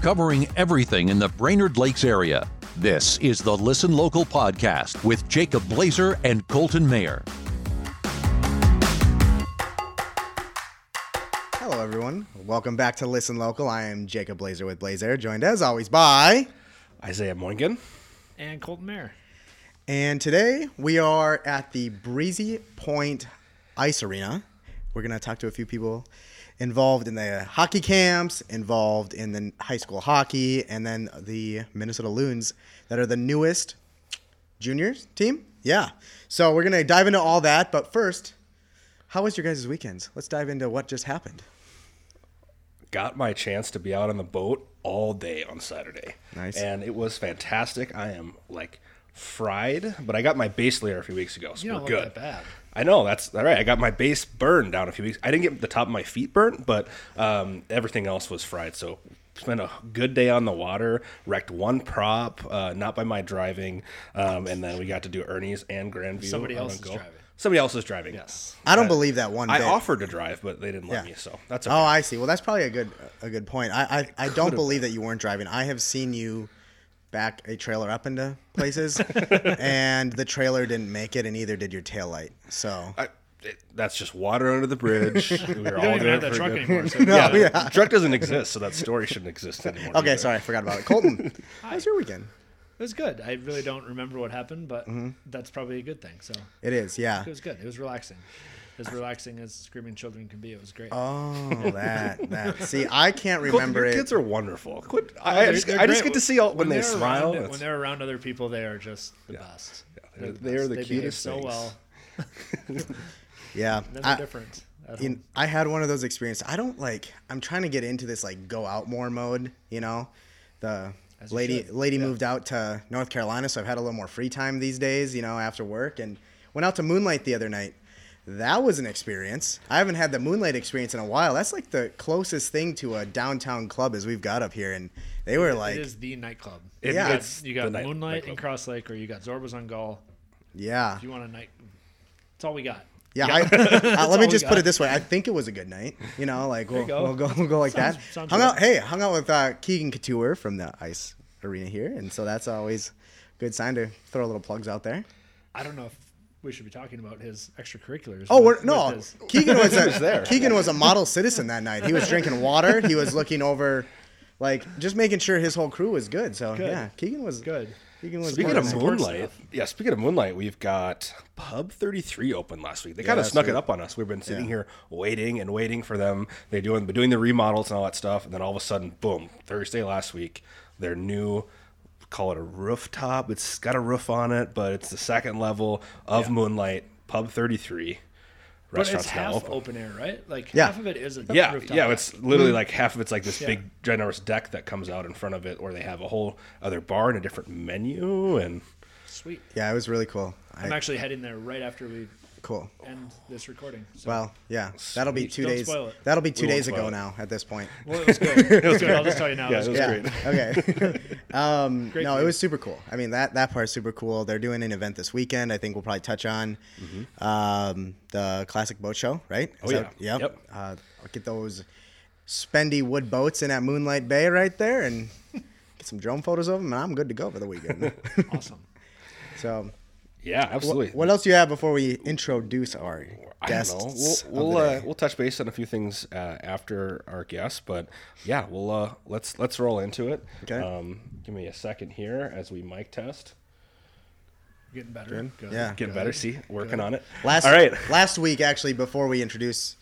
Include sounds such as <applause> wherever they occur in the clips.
covering everything in the Brainerd Lakes area. This is the Listen Local podcast with Jacob Blazer and Colton Mayer. Hello, everyone. Welcome back to Listen Local. I am Jacob Blazer with Blazer, joined as always by. Isaiah Moingen. and Colton Mayer. And today we are at the Breezy Point Ice Arena. We're going to talk to a few people involved in the hockey camps, involved in the high school hockey, and then the Minnesota Loons that are the newest juniors team. Yeah. So we're going to dive into all that. But first, how was your guys' weekends? Let's dive into what just happened. Got my chance to be out on the boat all day on Saturday. Nice. And it was fantastic. I am like fried, but I got my base layer a few weeks ago, so You we're don't good. Look that bad. I know that's all right. I got my base burned down a few weeks. I didn't get the top of my feet burnt, but um, everything else was fried. So spent a good day on the water. Wrecked one prop, uh, not by my driving, um, and then we got to do Ernie's and Grandview. Somebody else a is driving. Somebody else is driving. Yes. I don't believe that one I offered to drive, but they didn't let Yeah. me. So that's okay. Oh. I see. Well, that's probably a good a good point. I I, I don't believe that you weren't driving. I have seen you back a trailer up into <laughs> places, and the trailer didn't make it, and neither did your tail light. So I, it, that's just water under the bridge. <laughs> We were You don't even have that truck anymore. So <laughs> Yeah, yeah. the truck doesn't exist, so that story shouldn't exist anymore. okay, either. sorry, I forgot about it. Colton, how was your weekend? it was good. I really don't remember what happened, but Mm-hmm. that's probably a good thing. So It is, yeah. it was good. It was relaxing. As relaxing as screaming children can be. It was great. Oh, <laughs> that that. See, I can't remember your it. kids are wonderful. Quit. I, I just, I just get to see all when, they they're smile. Around, when they're around other people, they are just the best. they're- the they are best. the They behave cutest so well. <laughs> yeah, Then I, they're different. At you home. know, I had one of those experiences. I don't like. I'm trying to get into this like go out more mode. You know, the As you lady should. lady moved out to North Carolina, so I've had a little more free time these days. You know, after work, and went out to Moonlight the other night. That was an experience. I haven't had the Moonlight experience in a while. That's like the closest thing to a downtown club as we've got up here, and they were like, it is the nightclub. It- Yeah. You got, you got the night- Moonlight nightclub. in Cross Lake, or you got Zorbaz on Gull. yeah, If you want a night, that's all we got. Yeah, I, <laughs> uh, let me just put it this way. I think it was a good night. You know, like we'll, go. we'll go we'll go like Sounds- that. sounds hung good. out, hey, hung out with uh, Keegan Couture from the Ice Arena here, and so that's always a good sign to throw little plugs out there. I don't know if we should be talking about his extracurriculars. Oh, with- we're, no, his- <laughs> Keegan was, a, was there. Keegan was a model citizen that night. He was drinking water. He was looking over, like just making sure his whole crew was good. So Good. yeah, Keegan was good. Keegan was Speaking of Moonlight, staff. yeah. Speaking of Moonlight, we've got Pub Thirty Three open last week. They kind of snuck sweet. it up on us. We've been sitting Yeah. here waiting and waiting for them. They doing been doing the remodels and all that stuff, and then all of a sudden, boom! Thursday last week, their new call it a rooftop. It's got a roof on it, but it's the second level of Yeah. Moonlight Pub Thirty Three. But it's half open. open air, right? Like Yeah. half of it is a Yeah, rooftop yeah, it's literally like half of it's like this Yeah. big ginormous deck that comes out in front of it, or they have a whole other bar and a different menu, and sweet. Yeah, it was really cool. I'm I, actually heading there right after we cool. end this recording. So. Well, yeah, that'll be Sweet. 2 Don't days. spoil it. That'll be two days ago it. now. At this point. well, it was good. <laughs> It was good. I'll just tell you now. Yeah, it was it was good. great. okay. <laughs> <laughs> um, Great no, it was super cool. I mean that that part's super cool. They're doing an event this weekend. I think we'll probably touch on um, the classic boat show, right? Mm-hmm. Oh, yeah. Yep. Yep. Uh, I'll get those spendy wood boats in at Moonlight Bay right there, and get some drone photos of them, and I'm good to go for the weekend. Awesome. so, yeah, absolutely. what else do you have before we introduce our I guests? don't know. We'll we'll, uh, we'll touch base on a few things uh, after our guests, but yeah, we'll uh, let's let's roll into it. Okay. Um, give me a second here as we mic test. Getting better. Good. Yeah. Getting Good. better. See, working on it. Last All right. last week, actually, before we introduce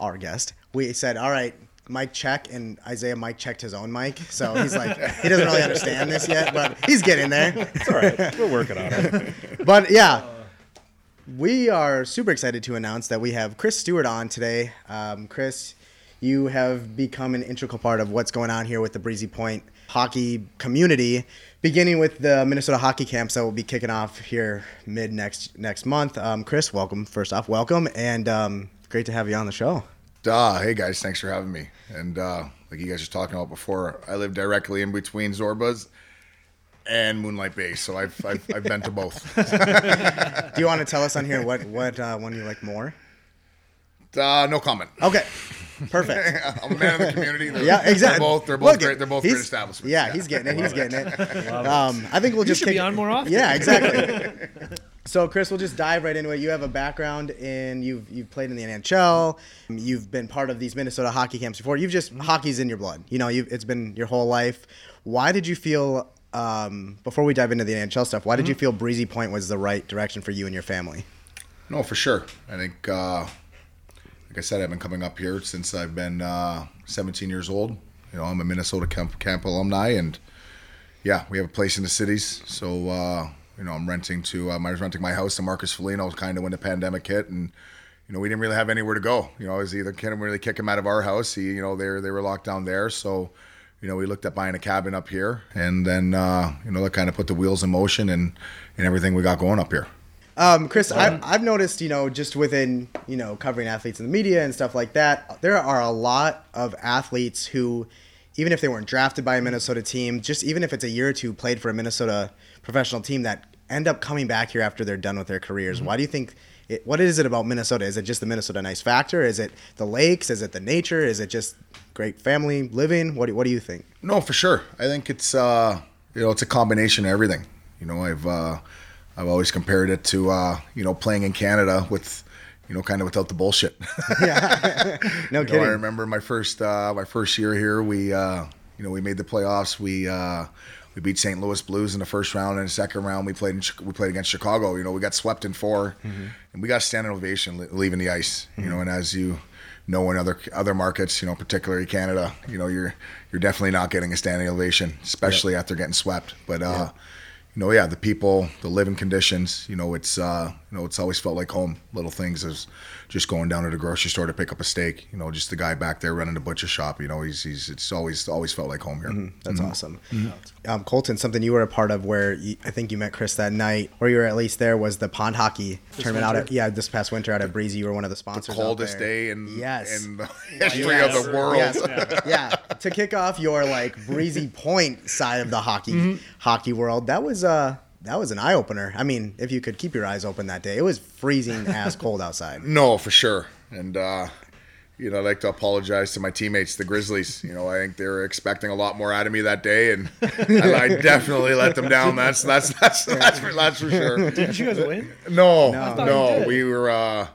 our guest, we said, "All right, mic check," and Isaiah mic checked his own mic, so he's like, he doesn't really understand this yet, but he's getting there. It's all right. We're working on it. <laughs> But yeah, we are super excited to announce that we have Chris Stewart on today. Um, Chris, you have become an integral part of what's going on here with the Breezy Point hockey community, beginning with the Minnesota hockey camps that will be kicking off here mid next next month. Um, Chris, welcome. First off, welcome, and um, great to have you on the show. Duh. Hey guys, thanks for having me. And uh, like you guys were talking about before, I live directly in between Zorbaz and Moonlight Bay, so I've I've, I've been to both. <laughs> Do you want to tell us on here what what uh, one you like more? Uh, no comment. Okay. Perfect. <laughs> I'm a man of the community. They're, Yeah, exactly. They're both they're both Look, great. They're both great establishments. Yeah, he's getting it. He's getting it. Um, I think we'll You just should kick be on more often. Yeah, exactly. <laughs> so, Chris, we'll just dive right into it. You have a background in you've you've played in the NHL. You've been part of these Minnesota hockey camps before. You've just hockey's in your blood. You know, you've, it's been your whole life. Why did you feel? Um, before we dive into the NHL stuff, why did you feel Breezy Point was the right direction for you and your family? No, for sure. I think, uh, like I said, I've been coming up here since I've been uh, 17 years old. You know, I'm a Minnesota camp, camp alumni, and yeah, we have a place in the cities. So, uh, you know, I'm renting to, um, I was renting my house to Marcus Foligno kind of when the pandemic hit, and you know, we didn't really have anywhere to go. You know, I was either couldn't really kick him out of our house. He, you know, they were, they were locked down there, so. You know, we looked at buying a cabin up here, and then uh, you know that kind of put the wheels in motion and and everything we got going up here. Um, Chris, I, I've noticed, you know, just within, you know, covering athletes in the media and stuff like that, there are a lot of athletes who, even if they weren't drafted by a Minnesota team, just even if it's a year or two, played for a Minnesota professional team that end up coming back here after they're done with their careers. Why do you think? It, what is it about Minnesota? Is it just the Minnesota nice factor? Is it the lakes? Is it the nature? Is it just great family living? What do, what do you think? No, for sure. I think it's uh, you know it's a combination of everything. You know, I've uh, I've always compared it to uh, you know playing in Canada with you know kind of without the bullshit. <laughs> Yeah, <laughs> no You know, kidding. I remember my first uh, my first year here. We uh, you know we made the playoffs. We uh, we beat St. Louis Blues in the first round. and the second round, we played in, we played against Chicago. You know, we got swept in 4 and we got standing ovation le- leaving the ice. You know, and as you know in other other markets, you know, particularly Canada, you know, you're you're definitely not getting a standing ovation, especially after getting swept. But uh, you know, yeah, the people, the living conditions, you know, it's uh, you know, it's always felt like home. Little things as just going down to the grocery store to pick up a steak. You know, just the guy back there running the butcher shop. You know, he's he's it's always always felt like home here. That's awesome. Um, Colton, something you were a part of where you, I think you met Chris that night, or you were at least there, was the pond hockey tournament out at yeah this past winter out at Breezy. You were one of the sponsors. out Coldest there. day in yes, in the <laughs> history Yes. of the world. Yes. <laughs> yeah. To kick off your like Breezy Point side of the hockey Mm-hmm. hockey world, that was uh that was an eye opener. I mean, if you could keep your eyes open that day, it was freezing ass <laughs> cold outside. No, for sure. And uh, you know, I'd like to apologize to my teammates, the Grizzlies. You know, I think they were expecting a lot more out of me that day, and, <laughs> and I definitely let them down. That's that's that's that's for, that's for sure. Did you guys win? No, thought you no, we were. Uh,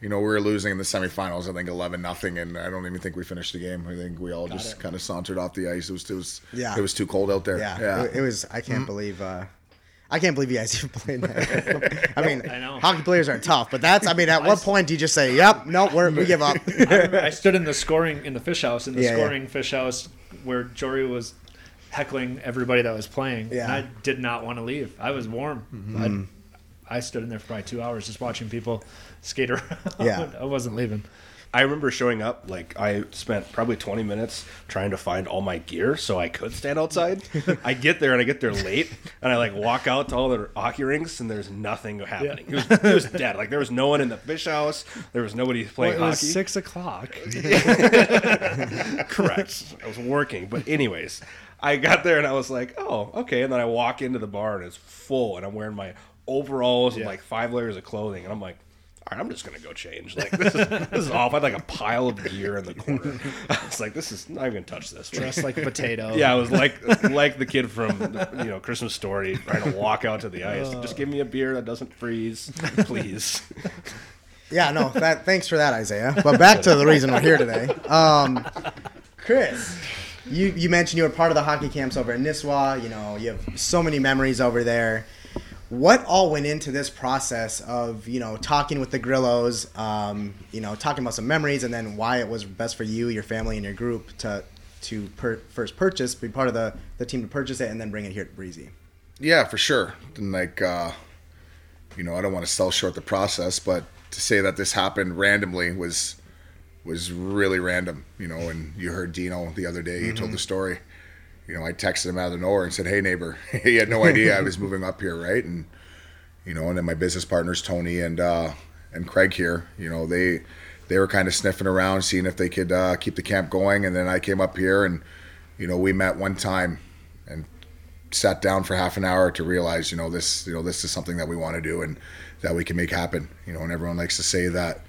you know, we were losing in the semifinals. I think eleven nothing, and I don't even think we finished the game. I think we all just kind of sauntered off the ice. It was, it was, Yeah. it was too cold out there. Yeah, yeah. It, it was. I can't believe. Uh, I can't believe you guys <laughs> even played that. I mean, I know. hockey players aren't tough, but that's. I mean, at what point do you just say, "Yep, no, we're, we give up"? <laughs> I, I stood in the scoring in the fish house in the Yeah, yeah. scoring fish house where Jory was heckling everybody that was playing. Yeah. And I did not want to leave. I was warm. Mm-hmm. I, I stood in there for probably two hours just watching people skate around. Yeah. <laughs> I wasn't leaving. I remember showing up, like, I spent probably 20 minutes trying to find all my gear so I could stand outside. <laughs> I get there and I get there late, and I, like, walk out to all the hockey rinks, and there's nothing happening. It, was, it was dead. Like, there was no one in the fish house, there was nobody Well, playing it was hockey. six o'clock. <laughs> Correct. I was working. But, anyways, I got there and I was like, oh, okay. And then I walk into the bar and it's full, and I'm wearing my overalls and, like, five layers of clothing, and I'm like, right, I'm just gonna go change. Like this is this is awful. I had like a pile of gear in the corner. I was like, this is not even gonna touch this. Dressed like a potato. Yeah, I was like like the kid from you know Christmas Story trying to walk out to the ice. Just give me a beer that doesn't freeze, please. <laughs> Yeah, no. That, thanks for that, Isaiah. But back to the reason we're here today. Um, Chris, you you mentioned you were part of the hockey camps over in Nisswa. You know, you have so many memories over there. What all went into this process of you know talking with the Grillos, um, you know, talking about some memories, and then why it was best for you, your family, and your group to to per- first purchase, be part of the the team to purchase it, and then bring it here to Breezy. Yeah, for sure. And like, uh, you know, I don't want to sell short the process, but to say that this happened randomly was was really random. You know, and you heard Dino the other day. He told the story. You know, I texted him out of the nowhere and said, "Hey, neighbor." <laughs> he had no idea I was moving up here, right? And you know, and then my business partners Tony and uh, and Craig here. You know, they they were kind of sniffing around, seeing if they could uh, keep the camp going. And then I came up here, and you know, we met one time and sat down for half an hour to realize, you know, this, you know, this is something that we want to do and that we can make happen. You know, and everyone likes to say that,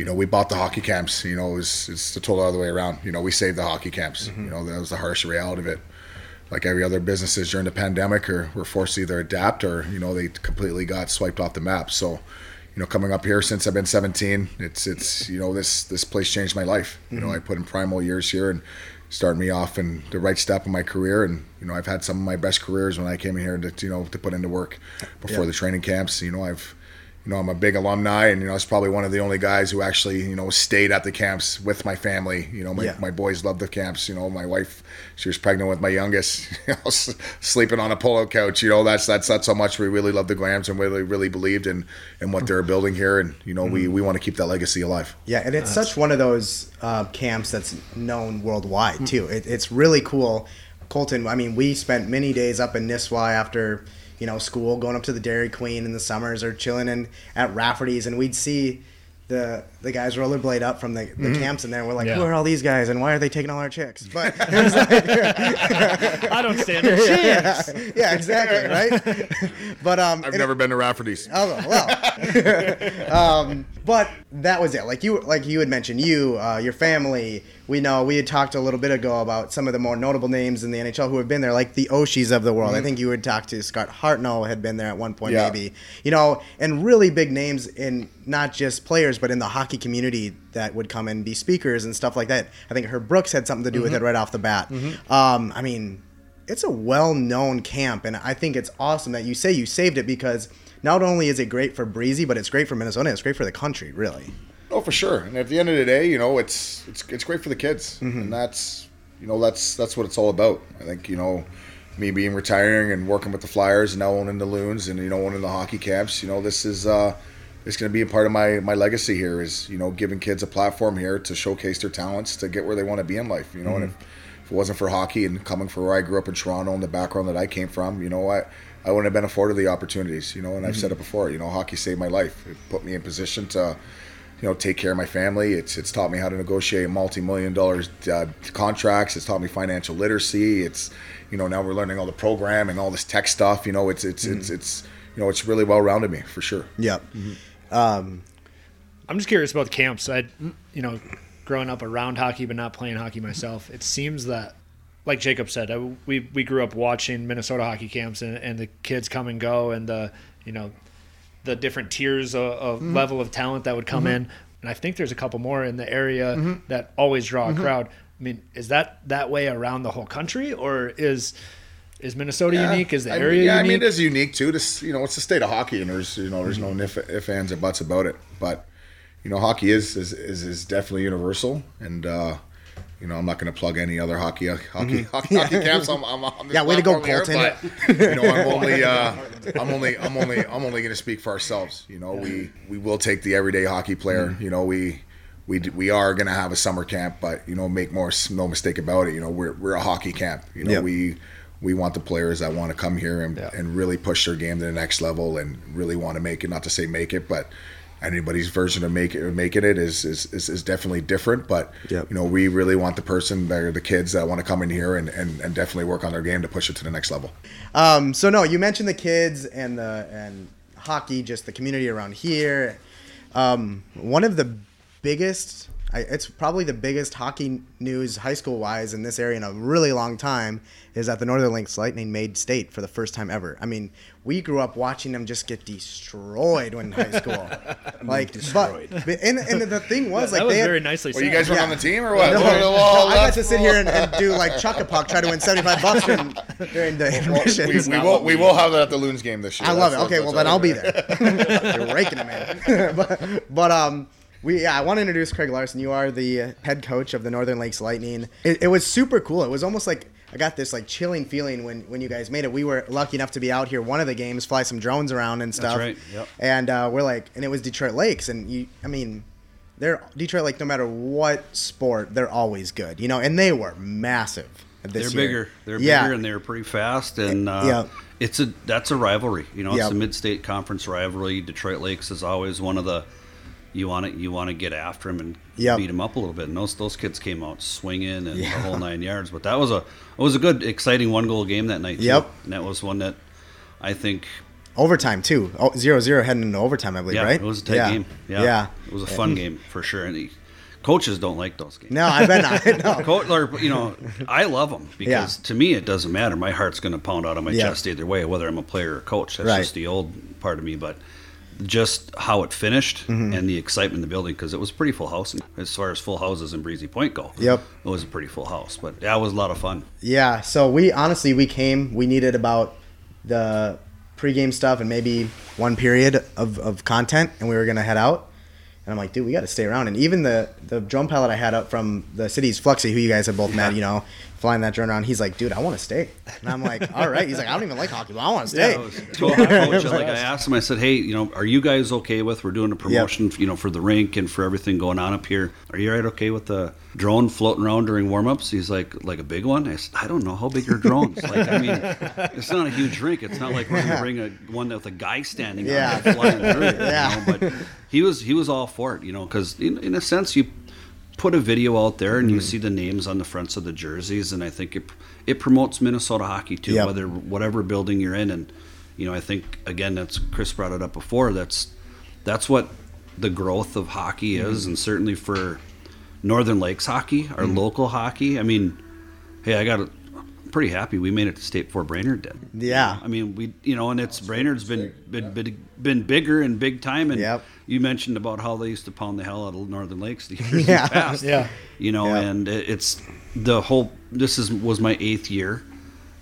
you know, we bought the hockey camps. You know, it was, it's the total other way around. You know, we saved the hockey camps. Mm-hmm. You know, that was the harsh reality of it. Like every other businesses during the pandemic, or were forced to either adapt or you know they completely got swiped off the map. So, you know, coming up here since I've been 17, it's it's you know this this place changed my life. You know, I put in primal years here and started me off in the right step in my career. And you know, I've had some of my best careers when I came in here to you know to put into work before the training camps. You know, I've you know, I'm a big alumni, and you know, I was probably one of the only guys who actually, you know, stayed at the camps with my family. You know, my, Yeah. my boys loved the camps. You know, my wife, she was pregnant with my youngest, <laughs> you know, sleeping on a pull-out couch. You know, that's that's that's how much we really love the Glams and really really believed in in what they're building here, and you know, we we want to keep that legacy alive. Yeah, and it's such one of those uh, camps that's known worldwide too. It, it's really cool. Colton, I mean, we spent many days up in Nisswa after you know school, going up to the Dairy Queen in the summers or chilling in at Rafferty's, and we'd see the the guys rollerblade up from the, the camps in there. We're like, Yeah. who are all these guys, and why are they taking all our chicks? <laughs> But like, <laughs> I don't stand a <laughs> chance. yeah, yeah, exactly, right. but um, I've and- never been to Rafferty's. Oh well, um, but that was it. Like you, like you had mentioned, you, uh, your family. We know we had talked a little bit ago about some of the more notable names in the NHL who have been there, like the Oshies of the world. I think you had talked to Scott Hartnell had been there at one point, Yeah. maybe. You know, and really big names in not just players, but in the hockey community that would come and be speakers and stuff like that. I think Herb Brooks had something to do with it right off the bat. Um, I mean, it's a well-known camp and i think it's awesome that you say you saved it because not only is it great for breezy but it's great for minnesota it's great for the country really Oh, for sure. And at the end of the day, you know, it's it's it's great for the kids, and that's you know that's that's what it's all about. I think you know, me being retiring and working with the Flyers and now owning the Loons and you know owning the hockey camps. You know, this is uh, it's going to be a part of my my legacy here. Is you know giving kids a platform here to showcase their talents to get where they want to be in life. You know, and if, if it wasn't for hockey and coming from where I grew up in Toronto and the background that I came from, you know, I I wouldn't have been afforded the opportunities. You know, and I've said it mm-hmm. before. You know, hockey saved my life. It put me in position to you know, take care of my family. It's it's taught me how to negotiate multi-million dollars uh, contracts. It's taught me financial literacy. It's you know now we're learning all the programming, all this tech stuff. You know, it's it's it's mm-hmm. it's you know it's really well rounded me for sure. yep mm-hmm. um, I'm just curious about the camps. I, you know, growing up around hockey but not playing hockey myself, it seems that, like Jacob said, I, we we grew up watching Minnesota hockey camps and, and the kids come and go and the you know the different tiers of, of level of talent that would come mm-hmm. in. And I think there's a couple more in the area mm-hmm. that always draw a crowd. I mean, is that that way around the whole country, or is is Minnesota unique? Is the I mean, area yeah, unique? I mean, it is unique too. This, you know, it's the state of hockey, and there's, you know, there's no if, if ands or buts about it. But, you know, hockey is is, is, is definitely universal, and uh, you know, I'm not going to plug any other hockey hockey hockey, <laughs> hockey camps. I'm, I'm on this Yeah, way to go, platform here, Colton. but, you know, I'm only, uh, I'm only, I'm only, I'm only going to speak for ourselves. You know, we we will take the everyday hockey player. You know, we. We, we are going to have a summer camp, but you know, make more no mistake about it. You know, we're, we're a hockey camp. You know, Yep. we we want the players that want to come here and, Yeah. and really push their game to the next level and really want to make it. Not to say make it, but anybody's version of make it making it is is, is, is definitely different. But Yep. you know, we really want the person are the kids that want to come in here and, and, and definitely work on their game to push it to the next level. um, so no you mentioned the kids and the and hockey just the community around here um, one of the biggest I, it's probably the biggest hockey news high school wise in this area in a really long time is that the Northern Lakes Lightning made state for the first time ever. I mean, we grew up watching them just get destroyed when in high school. <laughs> like destroyed. But, and, and the thing was that like was they had, very nicely Well, said. you guys were Yeah. on the team or what? no, Well, no, well, I got to sit here and, and do like chuck a puck, try to win seventy five <laughs> bucks during, during the well, intermissions. we, we will we will have that at the Loons game this year. I love it. Okay, well then I'll be there. <laughs> You're raking it, man. but, but um, we yeah, I want to introduce Craig Larson. You are the head coach of the Northern Lakes Lightning. It, it was super cool. It was almost like I got this like chilling feeling when when you guys made it. We were lucky enough to be out here one of the games, fly some drones around and stuff. That's right, yep. And uh, we're like, and it was Detroit Lakes, and you, I mean. They're Detroit Lake. No matter what sport, they're always good, you know. And they were massive. This They're year. bigger. They're Yeah. bigger and they're pretty fast. And uh, Yeah. it's a that's a rivalry. You know, it's Yep. a mid-state conference rivalry. Detroit Lakes is always one of the you want to you want to get after him and Yep. beat him up a little bit. And those those kids came out swinging and Yeah. the whole nine yards. But that was a it was a good, exciting one goal game that night. too. Yep. And that was one that I think overtime too. Oh, zero zero heading into overtime, I believe, Yeah, right? it was a tight yeah. game. Yeah. yeah. It was a fun game for sure. And he, coaches don't like those games. No, I bet not. <laughs> No. Coach, or, you know, I love them because to me it doesn't matter. My heart's going to pound out of my chest either way, whether I'm a player or a coach. That's Right. just the old part of me. But just how it finished Mm-hmm. and the excitement in the building because it was a pretty full house. As far as full houses in Breezy Point go, Yep. it was a pretty full house. But that was a lot of fun. Yeah, so we honestly we came. We needed about the pregame stuff and maybe one period of, of content, and we were gonna head out. And I'm like, dude, we got to stay around. And even the the drone pilot I had up from the city's Fluxy, who you guys have both met, you know, flying that drone around. He's like, dude, I want to stay. And I'm like, <laughs> all right. He's like, I don't even like hockey, but I want to stay. I was told the <laughs> like I asked him, I said, "Hey, you know, are you guys okay with we're doing a promotion, you know, for the rink and for everything going on up here? Are you right okay with the drone floating around during warm-ups?" He's like, "Like a big one?" I said, "I don't know how big your drones. like, I mean, <laughs> it's not a huge rink. It's not like we're gonna bring a one with a guy standing Yeah. on it flying through it. Yeah. You know? But he was he was all for it, you know, because in, in a sense you put a video out there and Mm-hmm. you see the names on the fronts of the jerseys and I think it it promotes Minnesota hockey too Yep. whether whatever building you're in and you know I think again that's Chris brought it up before that's that's what the growth of hockey Mm-hmm. is and certainly for Northern Lakes hockey our Mm-hmm. local hockey I mean hey I got pretty happy we made it to state before Brainerd did Yeah. I mean, we you know, and it's Brainerd's been been been, been bigger and big time. And Yep. you mentioned about how they used to pound the hell out of Northern Lakes the years Yeah. past. Yeah. You know, Yeah. and it's the whole. This is was my eighth year,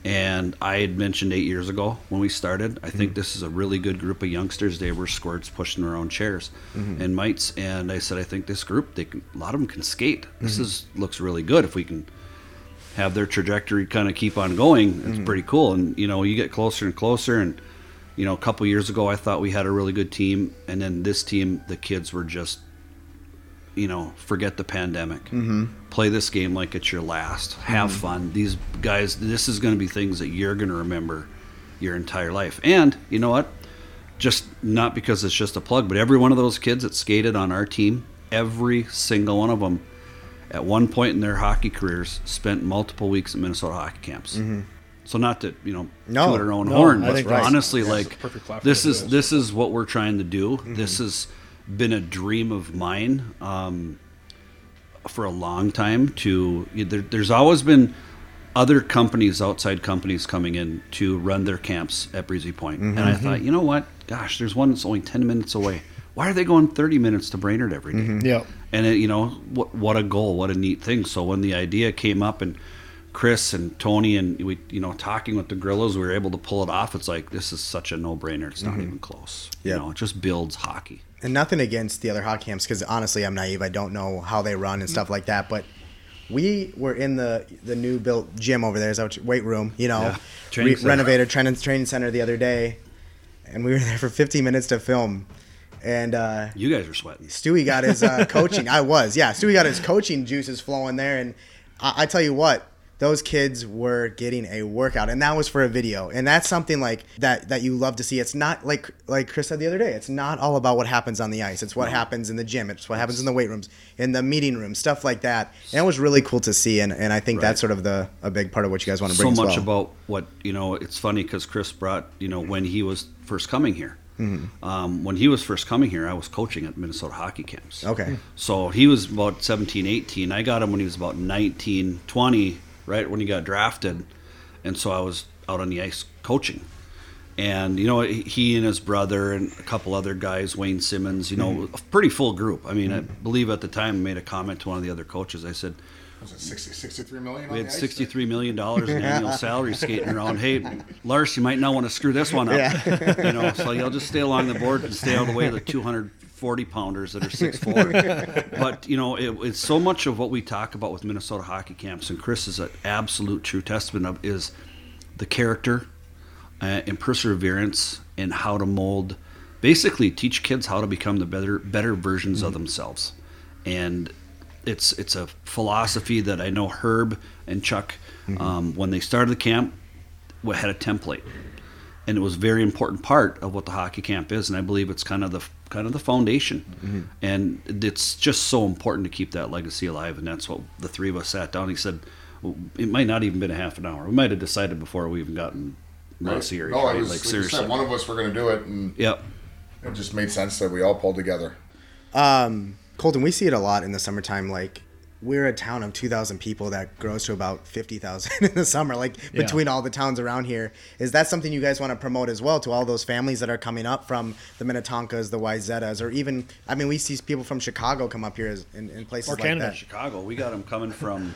and I had mentioned eight years ago when we started. I Mm-hmm. think this is a really good group of youngsters. They were squirts pushing their own chairs Mm-hmm. and mites, and I said I think this group they can, a lot of them can skate. This Mm-hmm. is looks really good if we can have their trajectory kind of keep on going. It's Mm-hmm. pretty cool. And you know, you get closer and closer. And you know, a couple years ago, I thought we had a really good team, and then this team, the kids were just, you know, forget the pandemic. Mm-hmm. Play this game like it's your last. Have fun. These guys, this is going to be things that you're going to remember your entire life. And you know what? Just not because it's just a plug, but every one of those kids that skated on our team, every single one of them at one point in their hockey careers spent multiple weeks at Minnesota hockey camps. Mm-hmm. So not to you know No, toot our own no, horn, I but think that's- honestly, that's like the perfect platform this is do this is what we're trying to do. Mm-hmm. This has been a dream of mine um, for a long time. To there, there's always been other companies, outside companies, coming in to run their camps at Breezy Point. and I mm-hmm. thought, you know what? Gosh, there's one that's only ten minutes away. Why are they going 30 minutes to Brainerd every day? Mm-hmm. Yeah. And it, you know what? What a goal! What a neat thing! So when the idea came up, and Chris and Tony and we, you know, talking with the Grillos, we were able to pull it off. It's like this is such a no-brainer. It's not mm-hmm. even close. Yep. You know, it just builds hockey. and nothing against the other hockey camps because honestly i'm naive i don't know how they run and stuff like that but we were in the the new built gym over there, is that weight room, you know, Yeah. Re- renovated training training center the other day, and we were <laughs> there for 15 minutes to film, and uh, You guys are sweating. Stewie got his uh, <laughs> coaching. I was, yeah. Stewie got his coaching juices flowing there, and I, I tell you what, those kids were getting a workout, and that was for a video, and that's something like that that you love to see. It's not like like Chris said the other day. It's not all about what happens on the ice. It's what happens in the gym. It's what happens in the weight rooms, in the meeting room, stuff like that. And it was really cool to see, and, and I think that's sort of the a big part of what you guys want to so bring. as much well. about what you know. It's funny because Chris brought you know when he was first coming here. Mm-hmm. Um, when he was first coming here, I was coaching at Minnesota hockey camps. Okay. So he was about 17, 18. I got him when he was about 19, 20, right when he got drafted. And so I was out on the ice coaching. And, you know, he and his brother and a couple other guys, Wayne Simmonds, you know, a pretty full group. I mean, I believe at the time I made a comment to one of the other coaches. I said, Was it 60, 63 million? we had $63 million in <laughs> annual salary skating around. Hey, Lars, you might not want to screw this one up. <laughs> You know, so you'll just stay along the board and stay out of the way of the 240 pounders that are 6'4. <laughs> but, you know, it, it's so much of what we talk about with Minnesota hockey camps, and Chris is an absolute true testament of, is the character uh, and perseverance and how to mold, basically teach kids how to become the better, better versions of themselves. And it's it's a philosophy that I know Herb and Chuck, um, when they started the camp, had a template, and it was a very important part of what the hockey camp is. And I believe it's kind of the kind of the foundation, and it's just so important to keep that legacy alive. And that's what the three of us sat down. He said, it might not even been a half an hour. We might have decided before we even gotten mercenary. No, right? it was like like seriously. said, one of us were going to do it, and Yep. it just made sense that we all pulled together. Um, Colton, we see it a lot in the summertime. Like we're a town of 2,000 people that grows to about 50,000 <laughs> in the summer. Like Yeah. between all the towns around here, is that something you guys want to promote as well to all those families that are coming up from the Minnetonkas, the Wayzatas, or even? I mean, we see people from Chicago come up here as, in, in places Or like Canada. that. Chicago. We got them coming from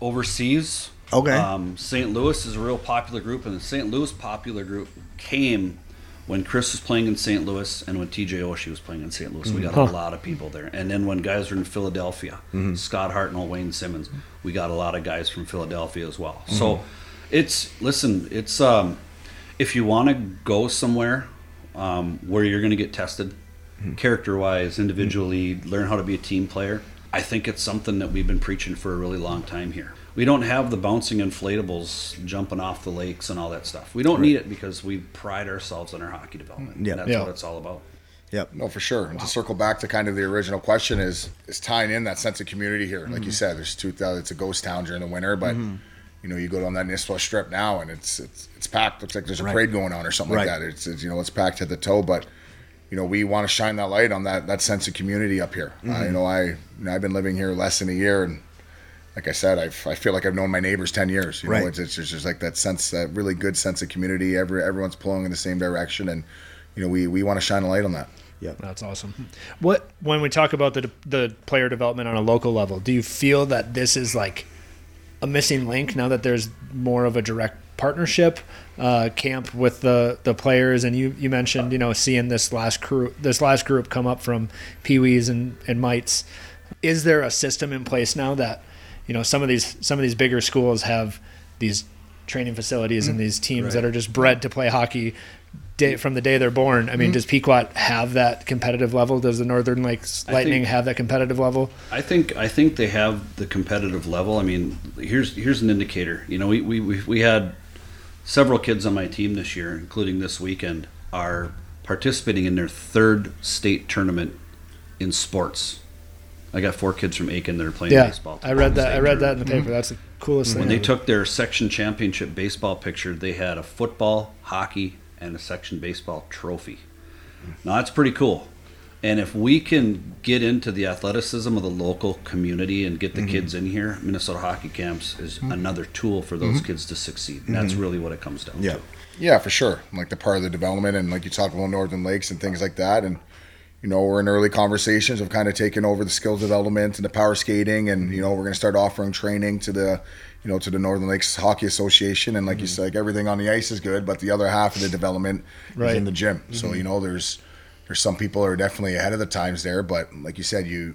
overseas. Okay. Um, St. Louis is a real popular group, and the St. Louis popular group came when Chris was playing in St. Louis and when TJ Oshie was playing in St. Louis. We mm. got a lot of people there. And then when guys were in Philadelphia, mm-hmm. Scott Hartnell, Wayne Simmonds, we got a lot of guys from Philadelphia as well. Mm-hmm. So it's, listen, it's, um, if you want to go somewhere um, where you're going to get tested, mm-hmm. character wise, individually, learn how to be a team player, I think it's something that we've been preaching for a really long time here. We don't have the bouncing inflatables jumping off the lakes and all that stuff. We don't need it because we pride ourselves on our hockey development. Yeah. That's Yeah. what it's all about. Yep. No, for sure. And to circle back to kind of the original question is is tying in that sense of community here. Like you mm-hmm. said, there's two thousand. It's a ghost town during the winter, but mm-hmm. you know you go down that Nisswa Strip now and it's it's it's packed. Looks like there's a parade going on or something Right. like that. It's, it's you know it's packed to the toe, but you know we want to shine that light on that that sense of community up here. Uh, you know I you know, I've been living here less than a year and. Like I said, I've, I feel like I've known my neighbors ten years. You know, Right. it's, it's just, just like that sense, that really good sense of community. Every everyone's pulling in the same direction, and you know, we, we want to shine a light on that. Yep. That's awesome. What when we talk about the the player development on a local level, do you feel that this is like a missing link now that there's more of a direct partnership uh, camp with the the players? And you you mentioned you know seeing this last crew this last group come up from Pee Wees and and Mites. Is there a system in place now that you know some of these some of these bigger schools have these training facilities and mm. these teams that are just bred to play hockey day, from the day they're born. I mean, mm. does Pequot have that competitive level? Does the Northern Lakes Lightning think- have that competitive level? I think I think they have the competitive level. I mean, here's here's an indicator. You know, we we, we, we had several kids on my team this year, including this weekend, are participating in their third state tournament in sports. I got four kids from Aitkin that are playing Yeah, baseball. I read that. I read that in the paper. That's the coolest When thing. When they took their section championship baseball picture, they had a football, hockey, and a section baseball trophy. Now that's pretty cool. And if we can get into the athleticism of the local community and get the mm-hmm. kids in here, Minnesota Hockey Camps is mm-hmm. another tool for those mm-hmm. kids to succeed. And that's really what it comes down Yeah. to. Yeah, for sure. Like the part of the development, and like you talked about Northern Lakes and things like that, and you know we're in early conversations of kind of taking over the skills development and the power skating, and you know we're going to start offering training to the, you know, to the Northern Lakes Hockey Association, and like you mm-hmm. said, like everything on the ice is good, but the other half of the development Right. is in the gym. So mm-hmm. you know there's there's some people who are definitely ahead of the times there, but like you said, you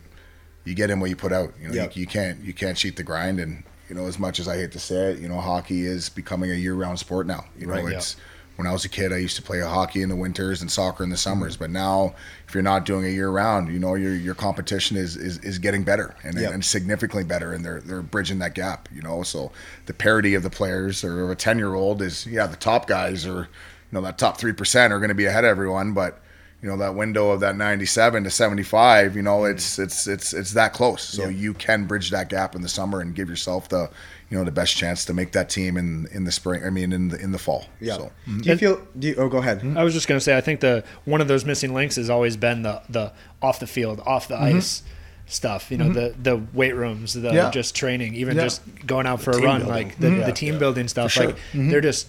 you get in what you put out. You know, Yep. you, you can't you can't cheat the grind, and you know, as much as I hate to say it, you know, hockey is becoming a year-round sport now. You know, Right, it's when I was a kid, I used to play hockey in the winters and soccer in the summers. But now, if you're not doing it year-round, you know, your your competition is is, is getting better and, Yep. and significantly better, and they're they're bridging that gap. You know, so the parity of the players or a ten-year-old is yeah, the top guys or you know that top three percent are going to be ahead of everyone, but you know that window of that 97 to 75 you know mm. it's it's it's it's that close so you can bridge that gap in the summer and give yourself the you know the best chance to make that team in in the spring i mean in the in the fall Yeah. so Do you feel? Do you, oh, go ahead. I was just gonna say, I think the one of those missing links has always been the the off the field, off the mm-hmm. ice stuff. You know, mm-hmm. the the weight rooms, the Yeah. just training, even Yeah. just going out for a run, building. like the, Mhm. the team building stuff. sure. Like mm-hmm. they're just.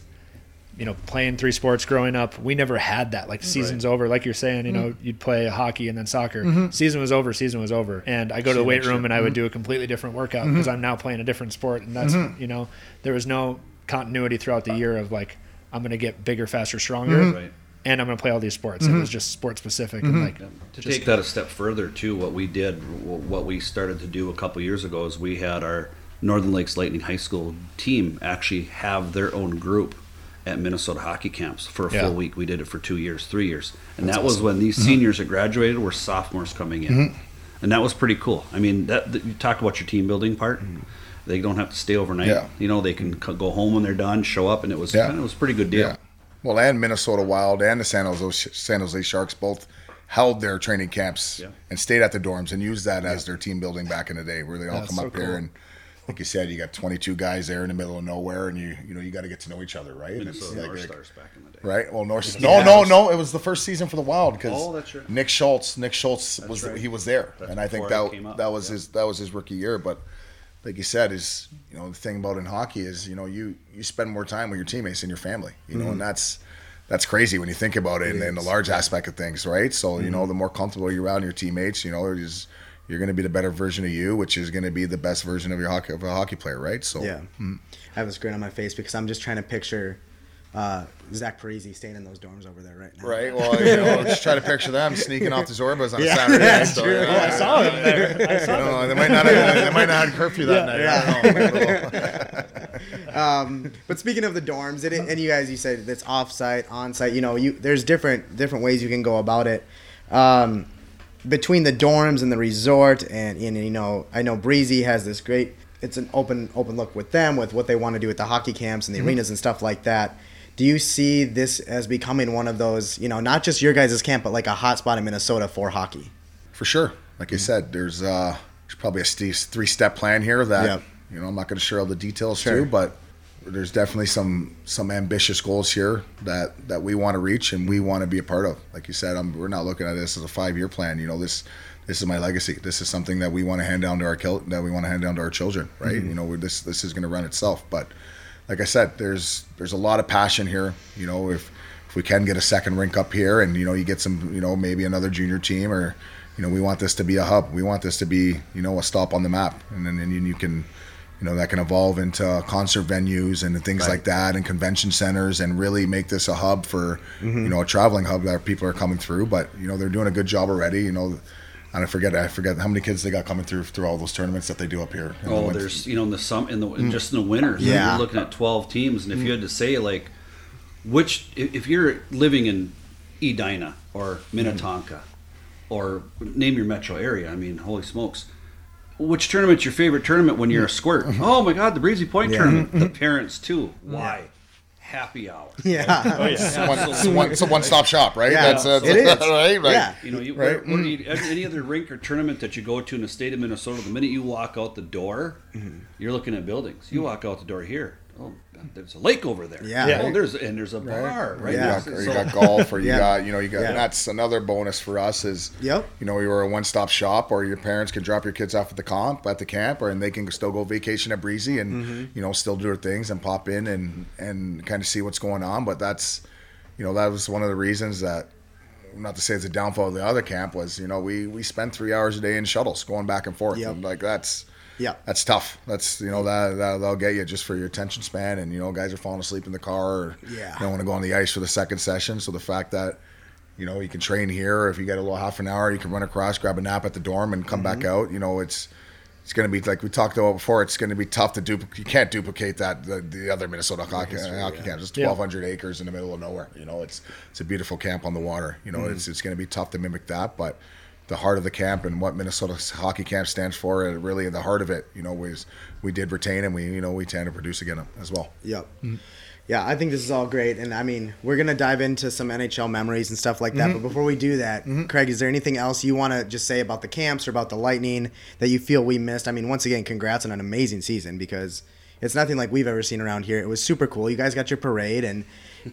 You know, playing three sports growing up, we never had that. Like, season's over. Like you're saying, you know, you'd play hockey and then soccer. Season was over. Season was over. And I go to the weight room and I would do a completely different workout because I'm now playing a different sport. And that's, you know, there was no continuity throughout the year of like, I'm going to get bigger, faster, stronger Right. and I'm going to play all these sports. It was just sport specific and like To take that a step further, too, what we did, what we started to do a couple years ago is we had our Northern Lakes Lightning High School team actually have their own group at Minnesota hockey camps for a Yeah. full week. We did it for two years, three years, and that was when these mm-hmm. seniors that graduated were sophomores coming in, mm-hmm. and that was pretty cool. I mean, that, that you talk about your team building part. Mm-hmm. They don't have to stay overnight. Yeah. You know, they can go home when they're done, show up, and it was Yeah. it was a pretty good deal. well and minnesota wild and the san jose san jose sharks both held their training camps and stayed at the dorms and used that as their team building back in the day where they all That's come so up here cool. and like you said, you got 22 guys there in the middle of nowhere, and you you know you got to get to know each other, right? And it's Minnesota like- North like- Stars back in the day. Right. Well, North. No, no, no. It was the first season for the Wild because Oh, right. Nick Schultz. Nick Schultz was right. he was there, That's and I think that that was yeah. his that was his rookie year. But like you said, is you know the thing about in hockey is you know you you spend more time with your teammates and your family, you know, and mm-hmm. that's that's crazy when you think about it, and, and the large aspect of things, right? So you know mm-hmm. the more comfortable you're around your teammates, you know, is you're going to be the better version of you, which is going to be the best version of your hockey of a hockey player, right? So Yeah. I have this grin on my face because I'm just trying to picture uh, Zach Parise staying in those dorms over there right now. Right. Well, you know, just try to picture them sneaking off the Zorbaz on Yeah, a Saturday. <laughs> that's so, true. yeah. Oh, I saw him there. I saw No, they might not. Have, they might not have curfew that night. I don't know. <laughs> Um, but speaking of the dorms, it, and you guys, you said it's off-site, on-site. You know, you there's different different ways you can go about it. Um, between the dorms and the resort, and, and you know, I know Breezy has this great. It's an open open look with them with what they want to do with the hockey camps and the arenas and stuff like that. Do you see this as becoming one of those, you know, not just your guys' camp, but like a hotspot in Minnesota for hockey? For sure. Like I said, there's uh, there's probably a three step plan here that Yep. you know I'm not going to share all the details Sure. to, but there's definitely some some ambitious goals here that that we want to reach and we want to be a part of. Like you said, I'm, we're not looking at this as a five year plan. You know, this this is my legacy. This is something that we want to hand down to our that we want to hand down to our children. Right? Mm-hmm. You know, we're, this this is going to run itself. But like I said, there's there's a lot of passion here. You know, if if we can get a second rink up here, and you know, you get some, you know, maybe another junior team, or you know, we want this to be a hub. We want this to be, you know, a stop on the map, and then and you can, you know, that can evolve into concert venues and things like that, and convention centers, and really make this a hub for, mm-hmm. you know, a traveling hub that people are coming through. But you know, they're doing a good job already. You know. And I forget, I forget how many kids they got coming through through all those tournaments that they do up here. in the Oh, there's you know in the sum in the in just in the winters. Yeah. you're looking at twelve teams, and if you mm. had to say like, which if if you're living in Edina or Minnetonka, mm. or name your metro area, I mean, holy smokes. Which tournament's your favorite tournament when you're a mm-hmm. squirt? Mm-hmm. Oh my God, the Breezy Point Yeah. tournament. Mm-hmm. The parents too. Why? Happy hour. <laughs> Yeah. Oh yeah. <laughs> one, it's one, it's a one-stop shop, right? Yeah, That's, that's it is. <laughs> right. Like, Yeah. You know, you, Right. what, what do you, mm. any other rink or tournament that you go to in the state of Minnesota, the minute you walk out the door, you're looking at buildings. You mm. walk out the door here. Oh, there's a lake over there. Yeah. Yeah. Oh, there's and there's a bar. Right. You Yeah. got, you So- got golf, or you Yeah. got, you know, you got. Yeah. That's another bonus for us is, Yep. you know, you are a one-stop shop, or your parents can drop your kids off at the comp at the camp, or and they can still go vacation at Breezy and Mm-hmm. you know still do their things and pop in and and kind of see what's going on. But that's, you know, that was one of the reasons that. Not to say it's a downfall of the other camp was, you know, we we spend three hours a day in shuttles going back and forth, Yep. and like that's Yeah. that's tough. That's you know that, that that'll get you just for your attention span, and you know guys are falling asleep in the car, or Yeah. don't want to go on the ice for the second session. So the fact that you know you can train here, or if you get a little half an hour, you can run across, grab a nap at the dorm, and come Mm-hmm. back out. You know it's it's going to be like we talked about before. It's going to be tough to duplicate. You can't duplicate that the, the other Minnesota hockey, hockey camp. It's Yeah. twelve hundred acres in the middle of nowhere. You know it's it's a beautiful camp on the water. You know Mm-hmm. it's it's going to be tough to mimic that, but the heart of the camp and what Minnesota hockey camp stands for, and really the heart of it, you know, was we did retain and we, you know, we tend to produce again as well. Yep. Mm-hmm. Yeah, I think this is all great, and I mean, we're gonna dive into some NHL memories and stuff like that. Mm-hmm. But before we do that, mm-hmm. Craig, is there anything else you want to just say about the camps or about the Lightning that you feel we missed? I mean, once again, congrats on an amazing season because it's nothing like we've ever seen around here. It was super cool. You guys got your parade, and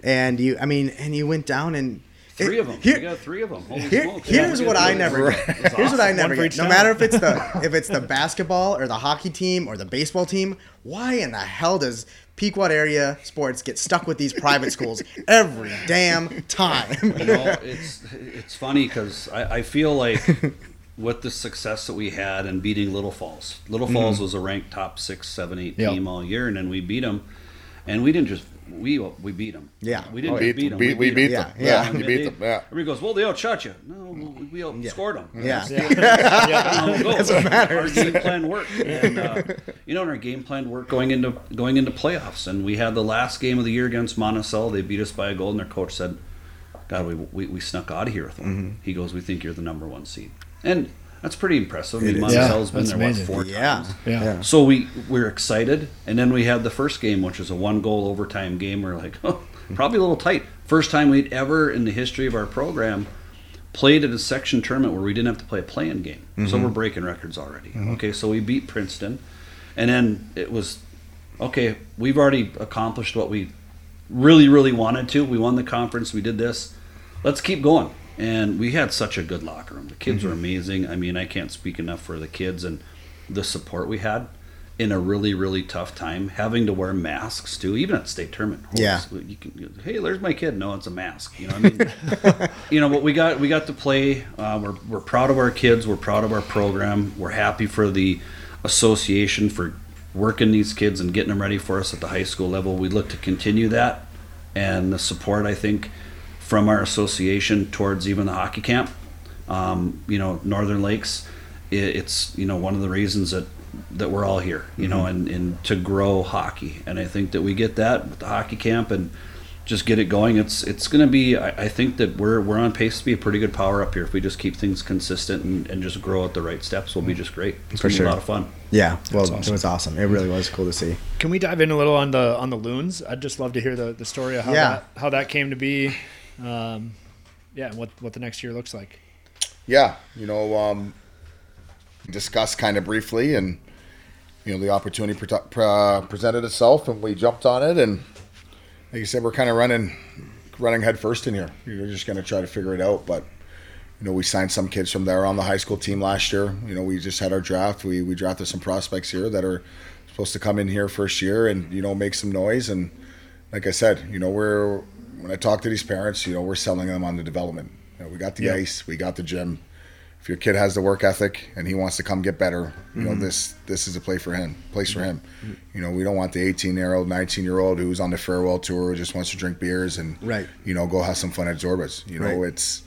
and you, I mean, and you went down and Three of them. Here- we got three of them. Holy Here, here's what I never Here's what I never get. No matter if it's the <laughs> if it's the basketball or the hockey team or the baseball team, why in the hell does Pequot area sports get stuck with these private schools every damn time? you know, <laughs> it's it's funny because I, I feel like <laughs> with the success that we had in beating Little Falls, Little Falls mm-hmm. was a ranked top six, seven, eight Yep. team all year, and then we beat them, and we didn't just we we beat them. Yeah. we didn't Oh, beat- beat them. beat- we beat them. them. Yeah, you beat them, yeah. Everybody goes, well, they outshot you. No, we outscored them. Yeah. <laughs> That's what matters. Our game plan worked, and uh, you know, and our game plan worked going into going into playoffs. And we had the last game of the year against Monticello. They beat us by a goal, and their coach said, "God, we we, we snuck out of here with them." Mm-hmm. He goes, "We think you're the number one seed," and that's pretty impressive. I mean, is. Monticello's Yeah, been that's there what amazing. four Yeah. times. Yeah. Yeah. So we we're excited, and then we had the first game, which was a one goal overtime game. We're like, <laughs> oh, probably a little tight. First time we'd ever in the history of our program played at a section tournament where we didn't have to play a playing game. So mm-hmm. we're breaking records already. Mm-hmm. Okay, so we beat Princeton, And then it was, okay, we've already accomplished what we really, really wanted to. We won the conference. We did this. Let's keep going. And we had such a good locker room. The kids were amazing. I mean, I can't speak enough for the kids and the support we had in a really, really tough time. Having to wear masks too, even at state tournament. Yeah. You can, hey, there's my kid. No, it's a mask. You know, I mean, <laughs> you know, but we got we got to play. Uh, we're we're proud of our kids. We're proud of our program. We're happy for the association for working these kids and getting them ready for us at the high school level. We look to continue that, and the support I think from our association towards even the hockey camp. Um, you know, Northern Lakes. It, it's you know one of the reasons that that we're all here. You know, and and to grow hockey, and I think that we get that with the hockey camp and just get it going. It's it's going to be. I, I think that we're we're on pace to be a pretty good power up here if we just keep things consistent and, and just grow at the right steps. We'll be just great. It's For going to sure. be a lot of fun. Yeah, well, it was awesome. It really was cool to see. Can we dive in a little on the on the loons? I'd just love to hear the, the story of how Yeah. that how that came to be. Um, yeah, what what the next year looks like. yeah, you know, um, discussed kind of briefly, and you know, the opportunity pre- pre- presented itself, and we jumped on it, and like you said, we're kind of running, running head first in here. You're just going to try to figure it out, but you know, we signed some kids from there on the high school team last year. You know, we just had our draft. We we drafted some prospects here that are supposed to come in here first year and you know make some noise. And like I said, you know, we're when I talk to these parents, you know, we're selling them on the development. You know, we got the ice, we got the gym. If your kid has the work ethic and he wants to come get better, you know, mm-hmm. this this is a play for him, place for mm-hmm. him. You know, we don't want the 18 year old, 19 year old who's on the farewell tour who just wants to drink beers and Right. you know go have some fun at Zorbaz. You know, Right. it's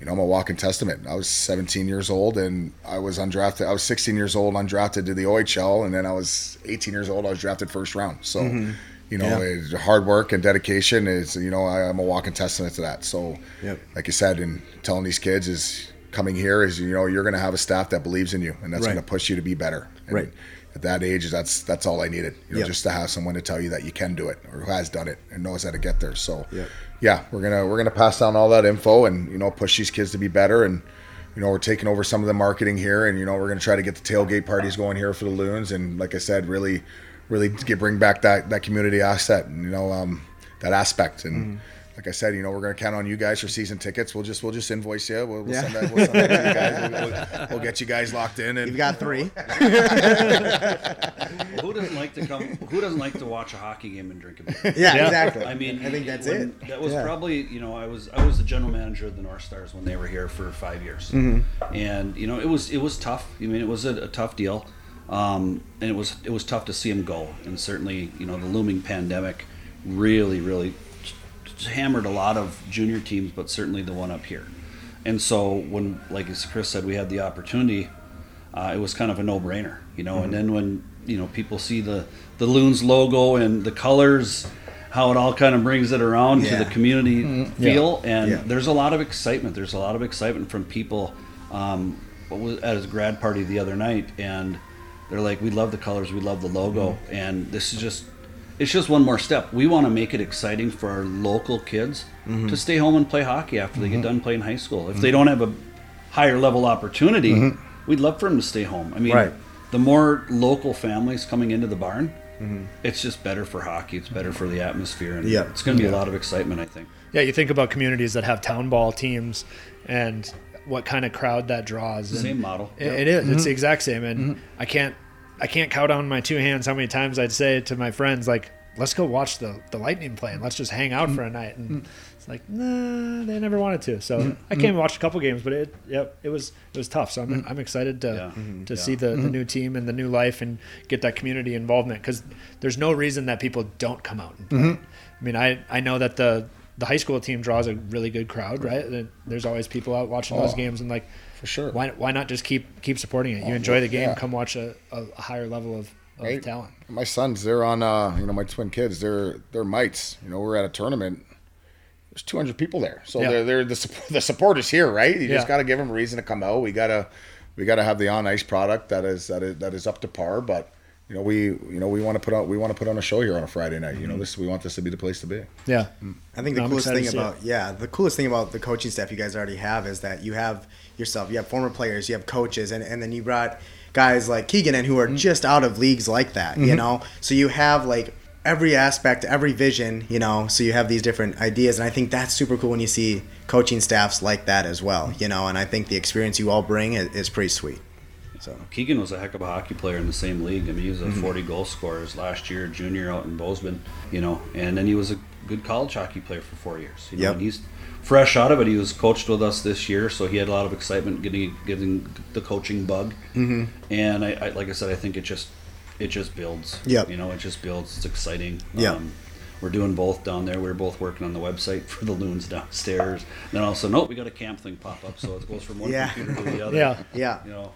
you know, I'm a walking testament. I was 17 years old and I was undrafted. I was 16 years old, undrafted to the OHL, and then I was 18 years old. I was drafted first round. So, mm-hmm. You know, Yeah. hard work and dedication is, you know, I, I'm a walking testament to that. So, Yep. like you said, and telling these kids is coming here is, you know, you're going to have a staff that believes in you, and that's Right. going to push you to be better. And Right. At that age, that's that's all I needed. You know, Yep. just to have someone to tell you that you can do it or who has done it and knows how to get there. So, Yep. yeah, we're gonna we're gonna pass down all that info and you know push these kids to be better and you know we're taking over some of the marketing here and you know we're gonna try to get the tailgate parties ah. going here for the loons and like I said, really really get bring back that that community asset and you know um, that aspect and. Like I said, you know, we're going to count on you guys for season tickets. We'll just we'll just invoice you. We'll, we'll Yeah. send that. We'll, send that to you <laughs> guys. We'll, we'll- we'll get you guys locked in. And You've got three. <laughs> Who doesn't like to come? Who doesn't like to watch a hockey game and drink a beer? <laughs> Yeah, Yeah. exactly. I mean, I think that's when- it. That was Yeah. probably you know I was I was the general manager of the North Stars when they were here for five years, Mm-hmm. and you know it was it was tough. I mean it was a, a tough deal, um, and it was it was tough to see them go. And certainly you know the looming pandemic really really hammered a lot of junior teams, but certainly the one up here. And so when like as Chris said, we had the opportunity. Uh, it was kind of a no-brainer, you know. And then when you know people see the the loons logo and the colors, how it all kind of brings it around to the community feel, and Yeah. there's a lot of excitement. There's a lot of excitement from people. Um, at his grad party the other night, and they're like, "We love the colors, we love the logo, mm-hmm. and this is just." It's just one more step. We want to make it exciting for our local kids mm-hmm. to stay home and play hockey after they get mm-hmm. done playing high school. If they don't have a higher level opportunity, we'd love for them to stay home. I mean, Right. the more local families coming into the barn, it's just better for hockey. It's better for the atmosphere, and Yeah. it's going to be a lot of excitement. I think. Yeah, you think about communities that have town ball teams and what kind of crowd that draws. and Same model. It, it is. It's the mm-hmm. exact same, and mm-hmm. I can't I can't count on my two hands how many times I'd say to my friends like, "Let's go watch the the Lightning play and let's just hang out mm-hmm. for a night." And it's like, nah, they never wanted to. So I came and watched a couple games, but it yep, it was it was tough. So I'm I'm excited to Yeah. to Yeah. see the, the new team and the new life and get that community involvement because there's no reason that people don't come out and play. I mean, I I know that the the high school team draws a really good crowd, right? And There's always people out watching those Oh, games, and like, for sure. why why not just keep keep supporting it? You Oh, enjoy the game, yeah. come watch a, a, higher level of, of Right. talent. My sons, they're on. Uh, you know, my twin kids, they're they're mites. You know, we're at a tournament. There's 200 people there, so Yeah. they're, they're the support, <laughs> the support is here, right? You just got to give them a reason to come out. We gotta we gotta have the on ice product that is that is that is up to par. But you know, we you know we want to put on we want to put on a show here on a Friday night. Mm-hmm. You know, this we want this to be the place to be. Yeah, I think the I'm coolest thing to see about yeah, the coolest thing about the coaching staff you guys already have is that you have yourself, you have former players, you have coaches, and, and then you brought guys like Keegan and who are just out of leagues like that, you know? So you have like every aspect, every vision, you know, so you have these different ideas. And I think that's super cool when you see coaching staffs like that as well, you know? And I think the experience you all bring is, is pretty sweet. So, Keegan was a heck of a hockey player in the same league. I mean, he was a Mm-hmm. 40 goal scorer last year, junior out in Bozeman, you know, and then he was a good college hockey player for four years. You know, Yep. and he's fresh out of it. He was coached with us this year, so he had a lot of excitement getting getting the coaching bug. Mm-hmm. And I, I, like I said, I think it just it just builds. Yeah, You know, it just builds. It's exciting. Yep. we're doing both down there. We are both working on the website <laughs> for the loons downstairs. Then also, of a sudden, oh, we got a camp thing pop up, so it goes from one Yeah. computer to the <laughs> other. Yeah. yeah. You know,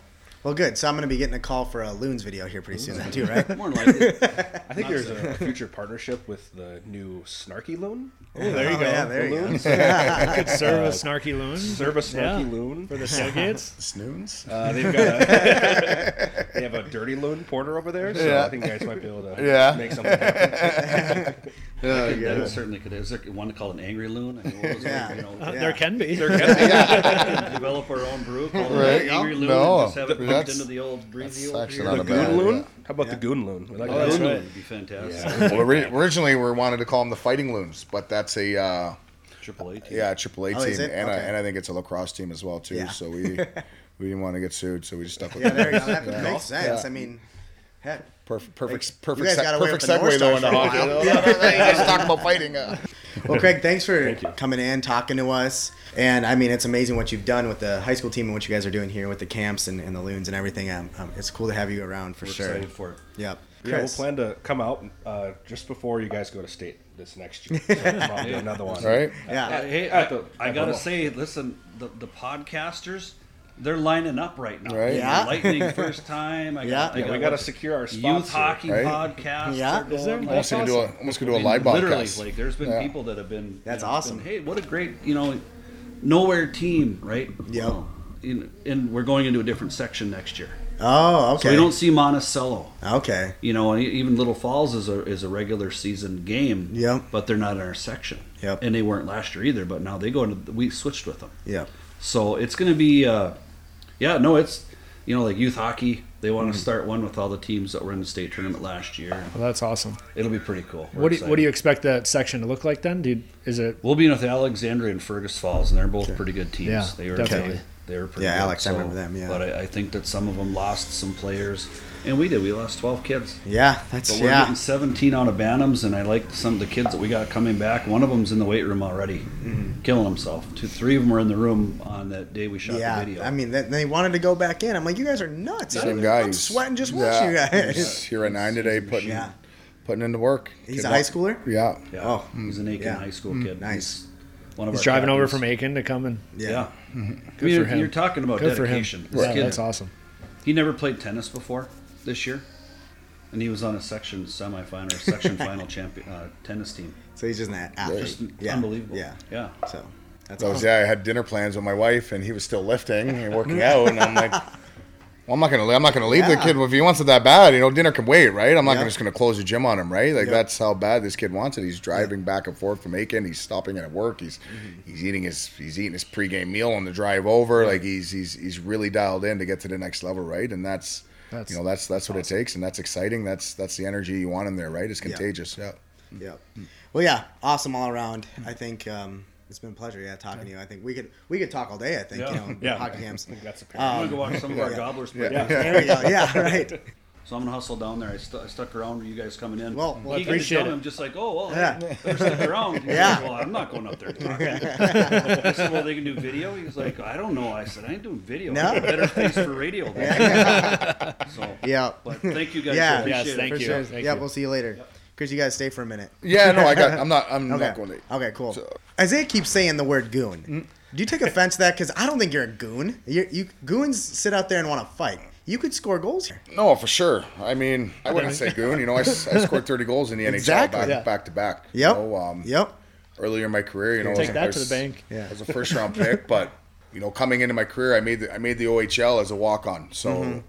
Well, good. So I'm going to be getting a call for a Loons video here pretty soon, then, too, right? <laughs> more than likely. <laughs> I think there's a future partnership with the new Snarky Loon. Oh, there you Oh, go. yeah, there you go. Loons. <laughs> Could serve a snarky loon. Serve a Snarky Yeah. Loon. for the tailgates. Snoons. Uh, they've got a, they have a dirty loon porter over there, so Yeah. I think you guys might be able to Yeah. make something happen. Oh, That is certainly could. Is there one called an angry loon? I mean, what was? Yeah. You know, Yeah. There can be. <laughs> develop our own brew called Right. an angry loon No, and just have it pumped that's- into the old breezy old actually beer. not the a bad goon loon? idea. How about the goon loon? We like Oh, that. that's right. right. Would be fantastic. Well, ori- originally we wanted to call them the Fighting Loons, but that's a uh, Triple A team. yeah AAA Oh, team, is it? and, Okay. I, and I think it's a lacrosse team as well too. Yeah. So we <laughs> we didn't want to get sued, so we just stuck with Yeah, there you go. That makes sense. I mean, heck. Perfect, perfect, you perfect, guys se- perfect with the North segue though into Stars for a hockey. while. you guys <laughs> talk about fighting. Uh. Well, Craig, thanks for coming in, talking to us. And I mean, it's amazing what you've done with the high school team and what you guys are doing here with the camps and, and the loons and everything. Um, um, it's cool to have you around for We're sure. excited for it. Yep. Yeah, we'll plan to come out uh, just before you guys go to state this next year. <laughs> So come out another one. Right? yeah. Uh, hey, At I, I gotta say, listen, the, the podcasters, they're lining up right now. Right. Yeah. <laughs> Lightning first time. I <laughs> Yeah. got, I Yeah, got we got to secure our spots. youth here. hockey right? podcasts. Yeah. are Is there? going. Almost gonna do a almost gonna do a I mean, live literally, podcast. like there's been Yeah. people that have been. That's you know, awesome. been, hey, what a great, you know, nowhere team, right? Yeah. Well, in, and we're going into a different section next year, Oh, okay. so we don't see Monticello. okay. You know, and e- even Little Falls is a is a regular season game. Yeah. But they're not in our section. Yep. And they weren't last year either. But now they go into. We switched with them. Yeah. So it's going to be, uh, yeah, no, it's, you know, like youth hockey. They want Mm-hmm. to start one with all the teams that were in the state tournament last year. Well, that's awesome. It'll be pretty cool. We're What do you, what do you expect that section to look like then? Dude, is it We'll be with Alexandria and Fergus Falls, and they're both pretty good teams. Yeah, they were definitely. They were pretty Yeah, good. Alex, I remember them, yeah. But I, I think that some of them lost some players, and we did. We lost twelve kids. Yeah, that's But we're yeah. getting 17 out of Bantams, and I like some of the kids that we got coming back. One of them's in the weight room already, killing himself. Two, three of them were in the room on that day we shot Mm-hmm. Yeah, the video. I mean, they, they wanted to go back in. I'm like, you guys are nuts. I Same don't- guy. I'm sweating just yeah, watching you guys. He's here at <laughs> nine today, putting Yeah. putting into work. He's Kid a wa- high schooler. Yeah. yeah, oh, he's an Aitkin yeah. high school kid. nice. He's one of he's our driving over from Aitkin to come and Yeah. Yeah. Good I mean, for you're, him. you're talking about good for him. dedication. This Yeah, kid, that's awesome. he never played tennis before this year, and he was on a section semifinal or section <laughs> final champion uh, tennis team. So he's just an athlete. Just Yeah. unbelievable. Yeah. yeah. So that's So awesome. yeah, I had dinner plans with my wife, and he was still lifting and working out, and I'm like, <laughs> well, I'm not gonna, I'm not gonna leave the kid if he wants it that bad. You know, dinner can wait, right? I'm not Yeah. just gonna close the gym on him, right? Like Yeah. that's how bad this kid wants it. He's driving back and forth from Aitkin. He's stopping at work. He's Mm-hmm. he's eating his he's eating his pregame meal on the drive over. Like he's he's he's really dialed in to get to the next level, right? And that's. That's you know that's that's what it takes, and that's exciting. That's that's the energy you want in there, right? It's contagious. Yeah. Yeah. Well, yeah, awesome all around. I think um, it's been a pleasure. Yeah, talking to you. I think we could we could talk all day. I think Yeah. you know Yeah. hockey games. I think that's a pair. I'm Um, gonna go watch some of our yeah. gobblers play. Yeah. There we go. Yeah, right. <laughs> So I'm gonna hustle down there. I, stu- I stuck around. You guys coming in? Well, well, Keegan appreciate is it. I'm just like, oh well, Yeah. <laughs> yeah. better stick around. He's Yeah. like, well, I'm not going up there. Talking. <laughs> I said, well, they can do video. He was like, I don't know. I said, I ain't doing video. No. I better face for radio. Yeah. so, Yeah. but thank you guys. Yeah. Appreciate Yes, it. thank For you. sure. Thank yeah, you. we'll see you later. Chris, you guys stay for a minute. Yeah. No, I got. <laughs> I'm not. I'm Okay. not going to. Okay, cool. So- Isaiah keeps saying the word goon. Mm. Do you take offense to that? Because I don't think you're a goon. You're, you goons sit out there and want to fight. You could score goals here. No, for sure. I mean, I wouldn't say goon. You know, I <laughs> scored 30 goals in the Exactly. NHL back, Yeah. back to back. you Yep. know, um, Yep. Earlier in my career, you know, Take I that was, to the bank. Yeah. I was a first round pick, but you know, coming into my career, I made the, I made the OHL as a walk on. So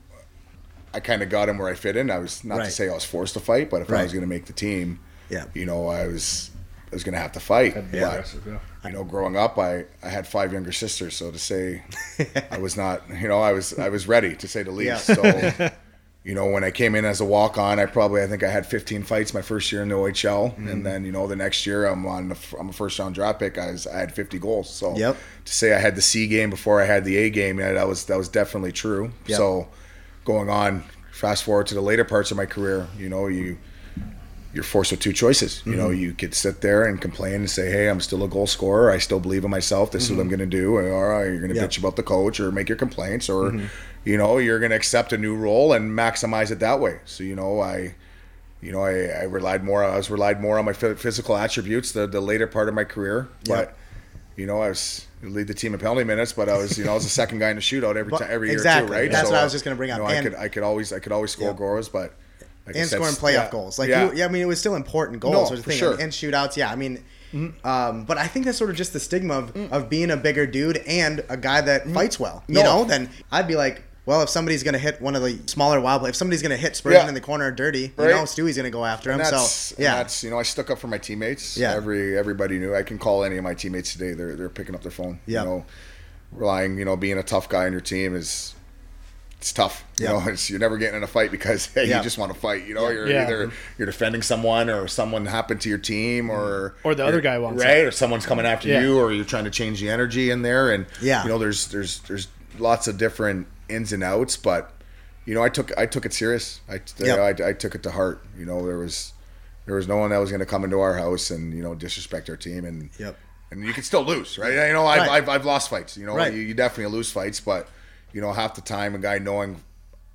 I kind of got him where I fit in. I was not. Right. to say I was forced to fight, but if I was going to make the team, Yeah. you know, I was I was gonna have to fight. be But, yeah. you know, growing up, I, I had five younger sisters, so to say, <laughs> I was not, you know, I was I was ready to say the least. Yeah. So, <laughs> you know, when I came in as a walk on, I probably I think I had 15 fights my first year in the OHL, Mm-hmm. and then you know the next year I'm on the, f- I'm a first round draft pick. I was I had 50 goals. So Yep. to say I had the C game before I had the A game, yeah, that was that was definitely true. Yep. So going on, fast forward to the later parts of my career, you know, you you're forced with two choices. You Mm-hmm. know, you could sit there and complain and say, "Hey, I'm still a goal scorer. I still believe in myself. This is what I'm going to do." Or "All right, you're going to Mm-hmm. Yeah. bitch about the coach or make your complaints, or Mm-hmm. you know, you're going to accept a new role and maximize it that way. So you know, I, you know, I, I relied more. I was relied more on my phy- physical attributes the the later part of my career, but. You know, I was lead the team in penalty minutes, but I was, you know, I was the second guy in the shootout every <laughs> time, every year exactly. too, right? That's what I was just gonna bring you up. know, I could, I could always, I could always score Yeah. goals, but like I and scoring playoff yeah, goals. Like, yeah. you, yeah, I mean, it was still important goals. No, was the for thing. sure. Mm-hmm. And, and shootouts, yeah. I mean, um, but I think that's sort of just the stigma of, of being a bigger dude and a guy that fights well. You. No. know, then I'd be like, well, if somebody's gonna hit one of the smaller wild, if somebody's gonna hit Spurgeon Yeah. in the corner dirty, you know, Stewie's gonna go after him. And So that's, and yeah, that's you know I stuck up for my teammates. Yeah. Every everybody knew I can call any of my teammates today. They're they're picking up their phone. Yeah. You know, relying you know being a tough guy on your team is it's tough. You Yeah. know, <laughs> it's, you're never getting in a fight because hey, Yeah. you just want to fight. You know, you're Yeah. either you're defending someone or someone happened to your team or mm-hmm. Or the other guy wants right or someone's coming after Yeah. you or you're trying to change the energy in there and Yeah. you know there's there's there's lots of different ins and outs, but you know I took I took it serious. I Yep. I, I took it to heart. You know there was there was no one that was going to come into our house and you know disrespect our team and Yep. and you can still lose right you know I've, Right. I've, I've lost fights you know Right. you, you definitely lose fights but you know half the time a guy knowing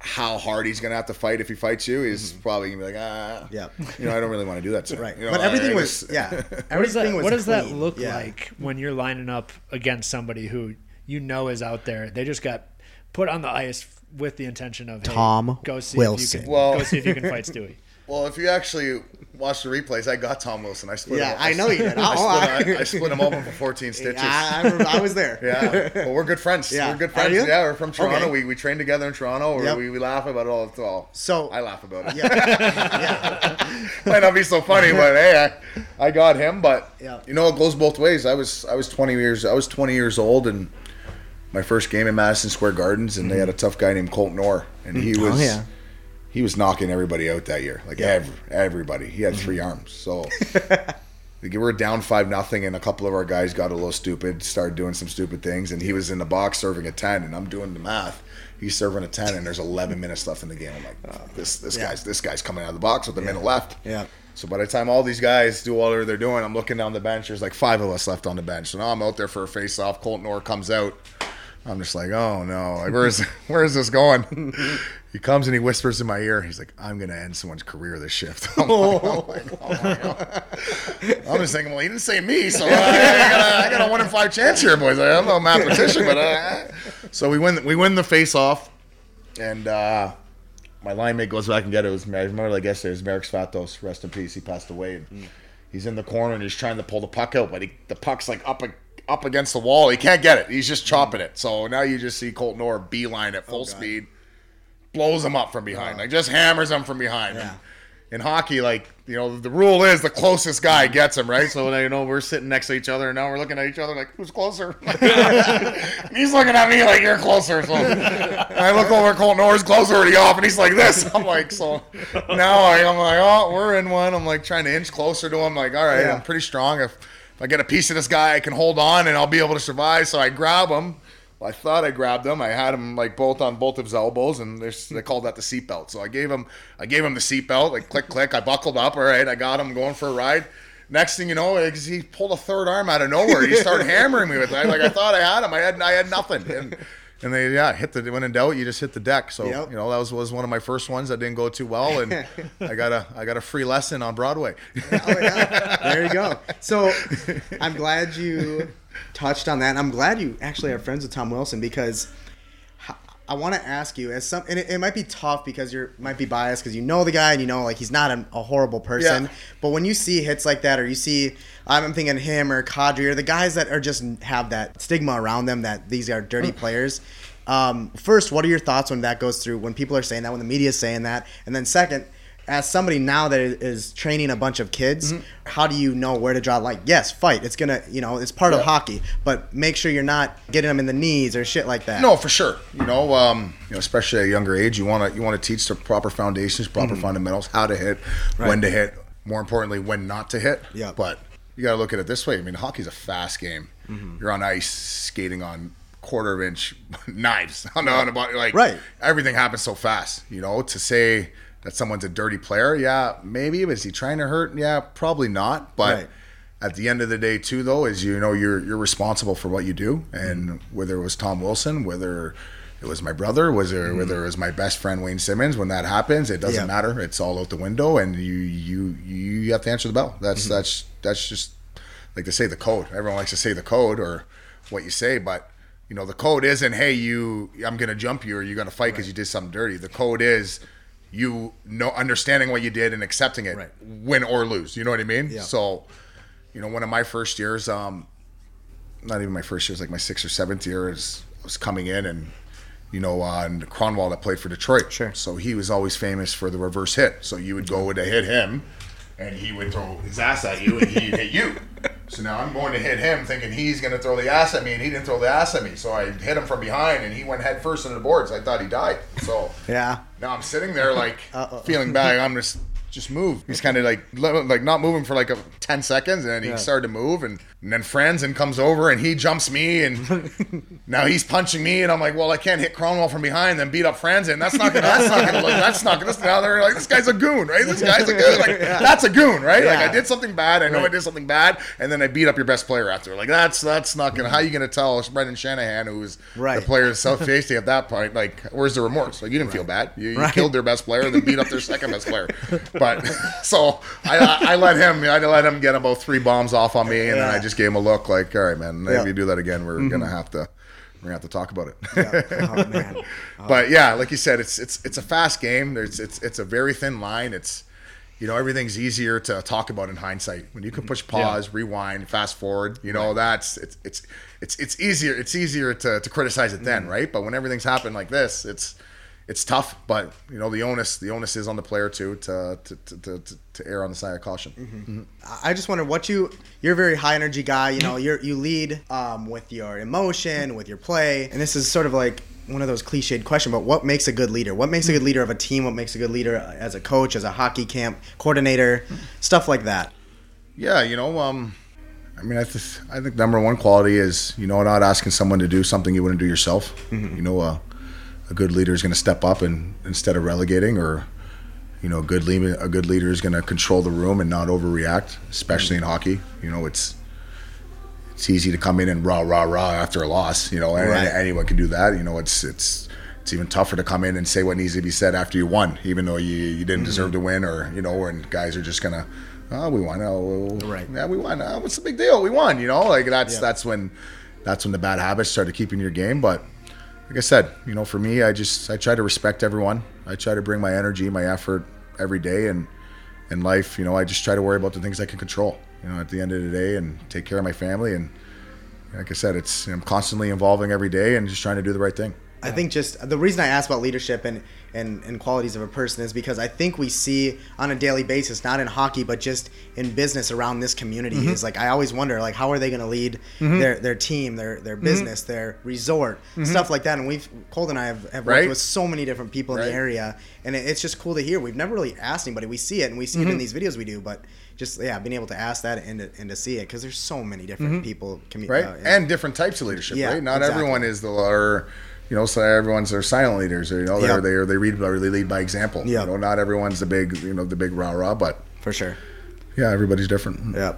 how hard he's going to have to fight if he fights you is probably going to be like ah yeah you know I don't really want to do that to <laughs> right. you know, but everything I was just- yeah. <laughs> What does that, was what does that look Yeah. like when you're lining up against somebody who you know is out there? They just got put on the ice with the intention of hey, Tom go see Wilson. If you can, Well- go see if you can fight Stewie. <laughs> well if you actually watch the replays I got Tom Wilson I split Yeah, him, I know you did. <laughs> I, Oh, split, I- I, I split him open for 14 <laughs> stitches I, I, I was there. Yeah, well, we're good friends. Yeah. We're good friends. Yeah, we're from Toronto. Okay. We, we train together in Toronto. Yep. We, we laugh about it all. Well, So- I laugh about it. yeah. Might not be so funny, but hey, I, I got him. But Yeah. you know, it goes both ways. I was I was 20 years I was 20 years old, and my first game in Madison Square Gardens, and they had a tough guy named Colt Orr, and he mm. oh, was Oh, yeah. he was knocking everybody out that year, like every, everybody. He had mm-hmm. three arms, so. <laughs> We were down five nothing, and a couple of our guys got a little stupid, started doing some stupid things, and he was in the box serving a ten, and I'm doing the math. He's serving a ten, and there's 11 minutes left in the game. I'm like, <laughs> oh, this this Yeah. guy's this guy's coming out of the box with a minute left. Yeah. So by the time all these guys do whatever they're doing, I'm looking down the bench. There's like five of us left on the bench. So now I'm out there for a face off. Colton Orr comes out. I'm just like, oh no, like where's <laughs> where is this going? <laughs> he comes and he whispers in my ear. He's like, I'm gonna end someone's career this shift. <laughs> I'm, like, oh my God. I'm just thinking, well, he didn't say me, so uh, I, got a, I got a one in five chance here, boys. I'm no mathematician, but uh, so we win we win the face off, and uh, my line mate goes back and get it. It was I remember like yesterday. It was Marek Svatos. Rest in peace. He passed away. And He's in the corner and he's trying to pull the puck out, but he, the puck's like up up against the wall. He can't get it. He's just mm. chopping it. So now you just see Colton Orr beeline at oh, full speed, blows him up from behind, oh. like just hammers him from behind. Yeah. In hockey, like you know, the rule is the closest guy gets him, right? So you know, we're sitting next to each other, and now we're looking at each other like, who's closer? <laughs> he's looking at me like you're closer. So I look over, Colton Orr's clothes are already off, and he's like this. I'm like, so now I, I'm like, oh, we're in one. I'm like trying to inch closer to him. Like, all right, Yeah. I'm pretty strong. If, if I get a piece of this guy, I can hold on and I'll be able to survive. So I grab him. Well, I thought I grabbed him. I had him like both on both of his elbows, and they called that the seatbelt. So I gave him, I gave him the seatbelt. Like click, click. I buckled up. All right, I got him going for a ride. Next thing you know, he pulled a third arm out of nowhere. He started hammering me with it. Like I thought I had him. I had, I had nothing. And, and they, yeah, hit the when in doubt, you just hit the deck. So Yep. you know that was, was one of my first ones that didn't go too well, and <laughs> I got a I got a free lesson on Broadway. <laughs> Oh, yeah. There you go. So I'm glad you touched on that. And I'm glad you actually are friends with Tom Wilson because I want to ask you as some, and it, it might be tough because you might be biased because you know the guy and you know like he's not a, a horrible person. Yeah. But when you see hits like that, or you see, I'm thinking him or Kadri or the guys that are just have that stigma around them that these are dirty players. Um, first, what are your thoughts when that goes through? When people are saying that, when the media is saying that, and then second, as somebody now that is training a bunch of kids, Mm-hmm. how do you know where to draw? Like, yes, fight. It's gonna, you know, it's part of hockey, but make sure you're not getting them in the knees or shit like that. No, for sure. You know, um, you know, especially at a younger age, you want to you want to teach the proper foundations, proper fundamentals, how to hit, when to hit, more importantly, when not to hit. Yeah. But you got to look at it this way. I mean, hockey's a fast game. You're on ice skating on quarter of inch <laughs> knives <laughs> on, on about like Right. everything happens so fast. You know, to say that someone's a dirty player, yeah, maybe. But is he trying to hurt? Yeah, probably not. But Right. at the end of the day too though is you know you're you're responsible for what you do and whether it was tom wilson whether it was my brother was there mm-hmm. whether it was my best friend wayne simmonds when that happens it doesn't Yeah. matter it's all out the window and you you you have to answer the bell that's mm-hmm. that's that's just like to say the code everyone likes to say the code or what you say but you know the code isn't hey you i'm gonna jump you or you're gonna fight because you did something dirty the code is you know understanding what you did and accepting it Right. win or lose you know what i mean Yeah. so you know, one of my first years, um, not even my first year, it was like my sixth or seventh year, is I was coming in and, you know, uh, and Kronwall that played for Detroit. Sure. So he was always famous for the reverse hit. So you would go to hit him and he would throw his ass at you and he'd hit you. <laughs> So now I'm going to hit him thinking he's going to throw the ass at me and he didn't throw the ass at me. So I hit him from behind and he went head first into the boards. I thought he died. So Yeah. Now I'm sitting there like <laughs> feeling bad. I'm just just move. He's kind of like like not moving for like a, ten seconds, and then he started to move, and, and then Franzen comes over and he jumps me, and <laughs> now he's punching me, and I'm like, well, I can't hit Kronwall from behind, then beat up Franzen. That's not gonna. That's not gonna. Look, that's not gonna. Now they're like, this guy's a goon, right? This guy's a goon. Like <laughs> that's a goon, right? Like I did something bad. I know I did something bad, and then I beat up your best player after. Like that's that's not gonna. How you gonna tell Brendan Shanahan, who's Right. the player's self safety at that point? Like, where's the remorse? Like you didn't feel bad. You, you Right. killed their best player, then beat up their second best player. But <laughs> so I, I, I let him. I let him get about three bombs off on me, and then I just him a look like, all right, man. If Yeah. you do that again, we're mm-hmm. gonna have to. We're gonna have to talk about it. Oh man. <laughs> Oh. but yeah, like you said, it's it's it's a fast game. There's it's it's a very thin line. It's you know everything's easier to talk about in hindsight when you can mm-hmm. push pause, rewind, fast forward. You know that's it's it's it's it's easier. It's easier to, to criticize it then, mm-hmm. right? But when everything's happened like this, it's it's tough. But you know the onus the onus is on the player too to to to, to, to, to err on the side of caution. I just wonder what you you're a very high energy guy. You know, you're you lead um, with your emotion, with your play, and this is sort of like one of those cliched questions. But what makes a good leader? What makes a good leader of a team? What makes a good leader as a coach, as a hockey camp coordinator, stuff like that. Yeah, you know, um, I mean, I, th- I think number one quality is you know not asking someone to do something you wouldn't do yourself. You know, uh, a good leader is going to step up and instead of relegating, or you know, a good leader, a good leader is going to control the room and not overreact, especially in hockey. You know, it's it's easy to come in and rah rah rah after a loss. You know, and, Right. anyone can do that. You know, it's it's it's even tougher to come in and say what needs to be said after you won, even though you, you didn't deserve mm-hmm. to win, or you know, and guys are just gonna, oh, we won, oh, Right. yeah, we won. Oh, what's the big deal? We won. You know, like that's that's when that's when the bad habits started keeping your game. But like I said, you know, for me, I just I try to respect everyone. I try to bring my energy, my effort every day, and in life, you know, I just try to worry about the things I can control. You know, at the end of the day, and take care of my family. And like I said, it's I'm constantly evolving every day and just trying to do the right thing. I think just the reason I asked about leadership and, and, and qualities of a person is because I think we see on a daily basis, not in hockey, but just in business around this community. Mm-hmm. Is like I always wonder, like how are they going to lead mm-hmm. their, their team, their their mm-hmm. business, their resort, stuff like that. And we've Colt and I have, have worked Right. with so many different people in the area, and it, it's just cool to hear. We've never really asked anybody. We see it, and we see it in these videos we do, but just yeah, being able to ask that and to, and to see it because there's so many different people, commu- right? uh, and different types of leadership, Yeah, right? Not exactly. everyone is the or you know, so everyone's are silent leaders, or you know, they're Yep. they or they read or they lead by example. Yep. You know, not everyone's the big you know the big rah rah, but for sure. yeah, everybody's different. Yeah.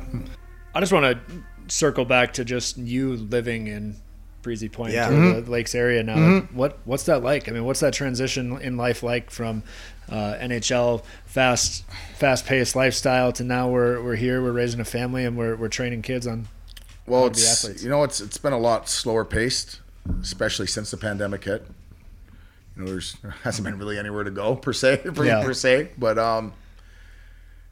I just want to circle back to just you living in Breezy Point Yeah. or Mm-hmm. the Lakes area now. What what's that like? I mean, what's that transition in life like from uh, NHL fast fast paced lifestyle to now we're we're here, we're raising a family, and we're we're training kids on. Well, it's you know it's it's been a lot slower paced, especially since the pandemic hit. You know, there's there hasn't been really anywhere to go <laughs> per se, per, Yeah. per se. But um,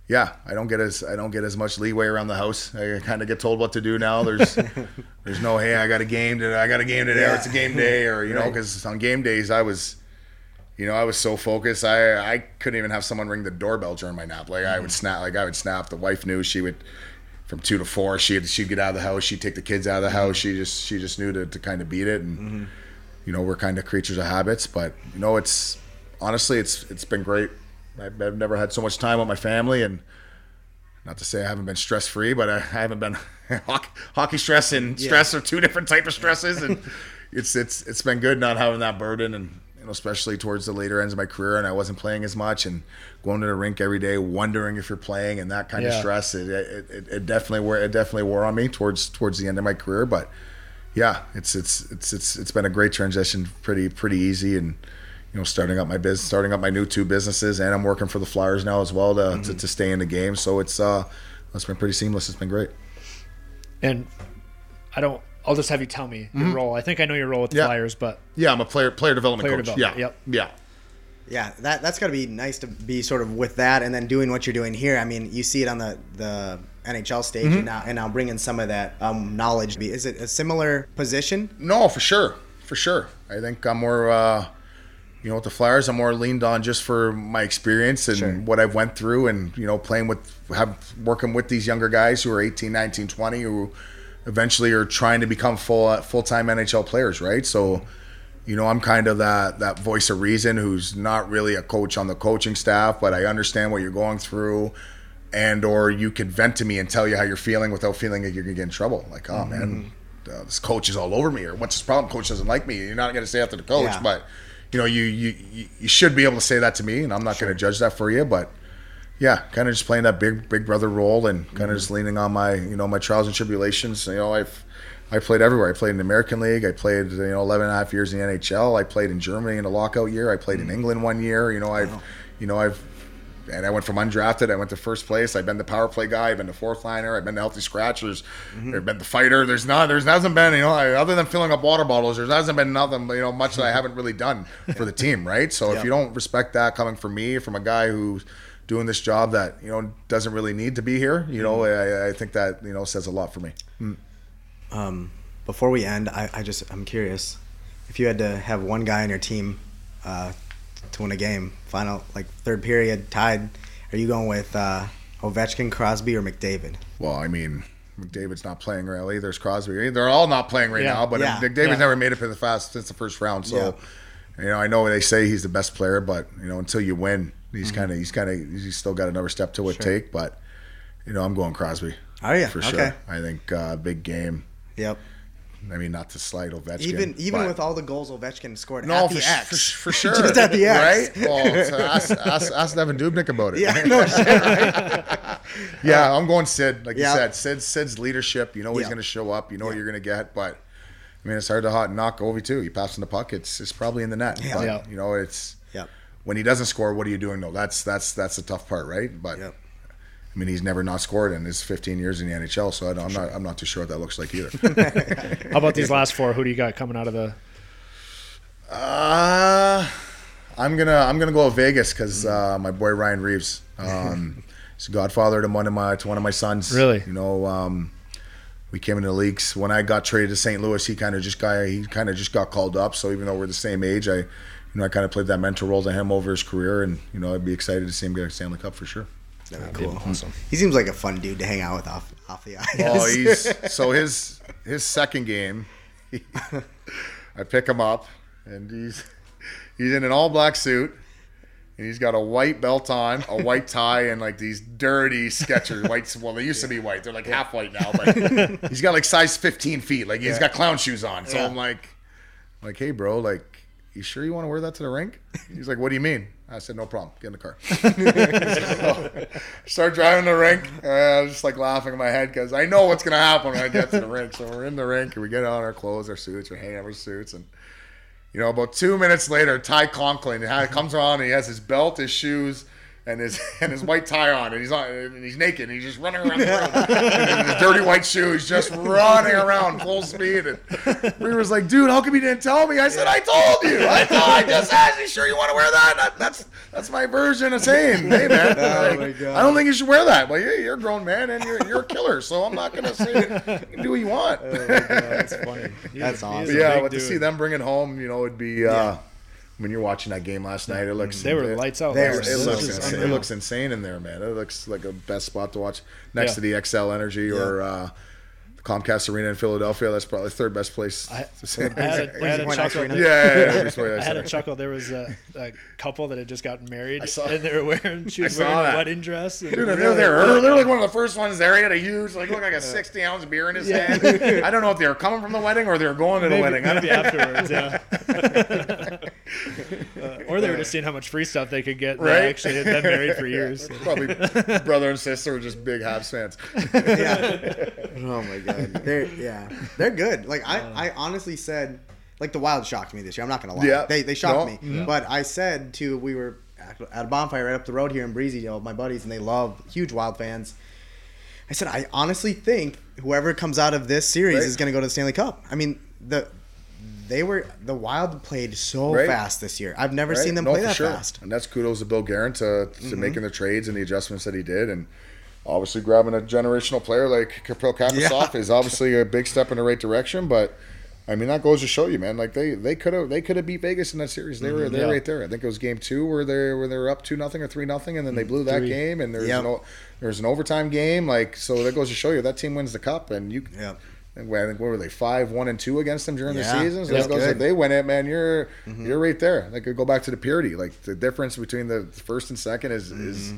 yeah, I don't get as I don't get as much leeway around the house. I kind of get told what to do now. There's <laughs> there's no hey, I got a game today. I got a game today. Or it's a game day, or you know, because on game days I was. you know, I was so focused. I I couldn't even have someone ring the doorbell during my nap. Like I would snap. Like I would snap. The wife knew she would. From two to four, she'd she'd get out of the house. She'd take the kids out of the mm-hmm. house. She just she just knew to, to kind of beat it. And mm-hmm. you know, we're kind of creatures of habits. But you know, it's honestly, it's it's been great. I've, I've never had so much time with my family, and not to say I haven't been stress free, but I, I haven't been <laughs> hockey, hockey stress and stress are two different type of stresses, and <laughs> it's it's it's been good not having that burden, and you know, especially towards the later ends of my career, and I wasn't playing as much, and going to the rink every day, wondering if you're playing, and that kind of stress, it, it, it, it definitely wore it definitely wore on me towards towards the end of my career, but yeah, it's it's it's it's it's been a great transition, pretty pretty easy, and you know, starting up my business, starting up my new two businesses, and I'm working for the Flyers now as well to to, to stay in the game. So it's uh, it's been pretty seamless. It's been great. And I don't. I'll just have you tell me your role. I think I know your role with the Yeah. Flyers, but Yeah, I'm a player player development Player coach. development, yeah, yep. yeah. Yeah, that that's got to be nice to be sort of with that, and then doing what you're doing here. I mean, you see it on the the NHL stage, Mm-hmm. and now and now bringing some of that um, knowledge. Is it a similar position? No, for sure, for sure. I think I'm more, uh, you know, with the Flyers, I'm more leaned on just for my experience and Sure. what I've went through, and you know, playing with, have working with these younger guys who are 18, 19, 20, who eventually are trying to become full full time NHL players, right? So, you know, I'm kind of that that voice of reason who's not really a coach on the coaching staff, but I understand what you're going through. And or you could vent to me and tell you how you're feeling without feeling like you're gonna get in trouble. Like, oh man, uh, this coach is all over me, or what's his problem? Coach doesn't like me. You're not gonna say that to the coach, Yeah. but you know, you, you you you should be able to say that to me, and I'm not gonna judge that for you. But yeah, kind of just playing that big big brother role and kind of just leaning on my you know my trials and tribulations. You know, I've I played everywhere. I played in the American League. I played you know 11 and a half years in the NHL. I played in Germany in a lockout year. I played in mm. England one year. You know, I've you know I've and I went from undrafted. I went to first place. I've been the power play guy. I've been the fourth liner. I've been the healthy scratchers. Mm-hmm. I've been the fighter. There's not. There's hasn't been. You know, other than filling up water bottles, there hasn't been nothing. You know, much that I <laughs> haven't really done for the team. Right. So if you don't respect that coming from me, from a guy who's doing this job that you know doesn't really need to be here, you know, I, I think that you know says a lot for me. Um, before we end, I, I just I'm curious if you had to have one guy on your team uh, to win a game, final like third period tied. Are you going with uh, Ovechkin, Crosby, or McDavid? Well, I mean, McDavid's not playing really. There's Crosby. They're all not playing right Yeah. now. But Yeah. McDavid's Yeah. never made it for the fast since the first round. So, you know, I know they say he's the best player, but you know, until you win, he's Mm-hmm. kind of he's kind of he's still got another step to it take. But you know, I'm going Crosby. Are you? for Okay. sure? I think uh, big game. Yep. I mean, not to slight Ovechkin. Even even with all the goals Ovechkin scored no, at for, the X, for, for <laughs> sure, just at the X, right? Well, so ask, ask, ask Evan Dubnyk about it. Yeah, <laughs> no shit. Right? <laughs> Yeah, I'm going Sid. Like Yeah. you said, Sid, Sid's leadership. You know he's Yeah. going to show up. You know what you're going to get. But I mean, it's hard to hot knock Ovi too. He passing the puck. It's it's probably in the net. Yeah. But, Yeah. You know, it's. When he doesn't score. What are you doing? though? that's that's that's the tough part, right? But Yep. I mean, he's never not scored in his 15 years in the NHL. So I don't, I'm not I'm not too sure what that looks like either. <laughs> how about these last four? Who do you got coming out of the? Uh, I'm gonna I'm gonna go with Vegas because uh, my boy Ryan Reaves. Um, <laughs> he's godfather to one of my to one of my sons. Really? You know, um, we came into the leagues when I got traded to St. Louis. He kind of just got he kind of just got called up. So even though we're the same age, I you know I kind of played that mentor role to him over his career, and you know I'd be excited to see him get a Stanley Cup for sure. That'd be cool. Awesome. He seems like a fun dude to hang out with off off the ice. Oh, he's <laughs> so his his second game. <laughs> I pick him up, and he's he's in an all black suit, and he's got a white belt on, a white tie, and like these dirty Skechers. White, well, they used to be white. They're like half white now, but he's got like size 15 feet. Like he's got clown shoes on. So Yeah. I'm like, like, hey, bro, like. You sure you want to wear that to the rink? He's like, "What do you mean?" I said, "No problem. Get in the car." <laughs> start driving the rink. Uh, I was just like laughing in my head because I know what's gonna happen when I get to the rink. So we're in the rink and we get on our clothes, our suits, we're hanging out our suits, and you know, about two minutes later, Ty Conklin comes around and he has his belt, his shoes. And his <laughs> and his white tie on, and he's on, and he's naked, and he's just running around the room, <laughs> and in his dirty white shoes, just running around full speed. And Reaver's like, "Dude, how come you didn't tell me?" I said, "I told you. I <laughs> told. I just asked you. Sure, you want to wear that? that that's that's my version of saying, hey man, like, my God. I don't think you should wear that. Well, you're, you're a grown man and you're you're a killer, so I'm not gonna say you can do what you want. That's funny. That's awesome. Yeah, but to see them bring it home, you know, it'd be uh, when you're watching that game last night, it looks They were it, lights out. They It, were it looks insane. it looks insane in there, man. It looks like a best spot to watch next Yeah. to the Xcel Energy or uh, the Comcast Arena in Philadelphia. That's probably the third best place I- to. I had a, I had a <laughs> chuckle. Yeah, yeah, yeah, I I had a chuckle. There was a, a couple that had just gotten married, saw- and they were <laughs> wearing she was I saw wearing that. a wedding dress. And Dude, they're there. They're like one of the first ones there. He had a huge, like, looked like a 60 ounce beer in his hand. I don't know if they were coming from the wedding or they were going to the maybe, wedding. I don't- maybe afterwards, yeah. <laughs> Or they were just seeing how much free stuff they could get. They Right? actually had been married for years. <laughs> Probably brother and sister were just big Habs fans. yeah. <laughs> Oh my god. They're yeah. They're good. Like I, I honestly said like the Wild shocked me this year. I'm not gonna lie. Yeah. They they shocked No. me. But I said to we were at at a bonfire right up the road here in Breezy, you know, my buddies and they love huge Wild fans. I said I honestly think whoever comes out of this series Right. is gonna go to the Stanley Cup. I mean the they were the Wild played so Right. fast this year. I've never Right? seen them No, play that sure. fast. And that's kudos to Bill Guerin to, to Mm-hmm. making the trades and the adjustments that he did. And obviously grabbing a generational player like Kapil Kaprizov Yeah. is obviously a big step in the right direction. But I mean, that goes to show you, man. Like they they could have they could have beat Vegas in that series. They were they Yeah. right there. I think it was game two where they where they were up two nothing or three nothing, and then they blew that Three. game. And there's Yep. no there's an overtime game. Like so, that goes to show you that team wins the cup, and you. Yep. I think what were they five one and two against them during Yeah, the season? So that goes if they win it, man, you're Mm-hmm. you're right there. Like go back to the purity. Like the difference between the first and second is is Mm-hmm.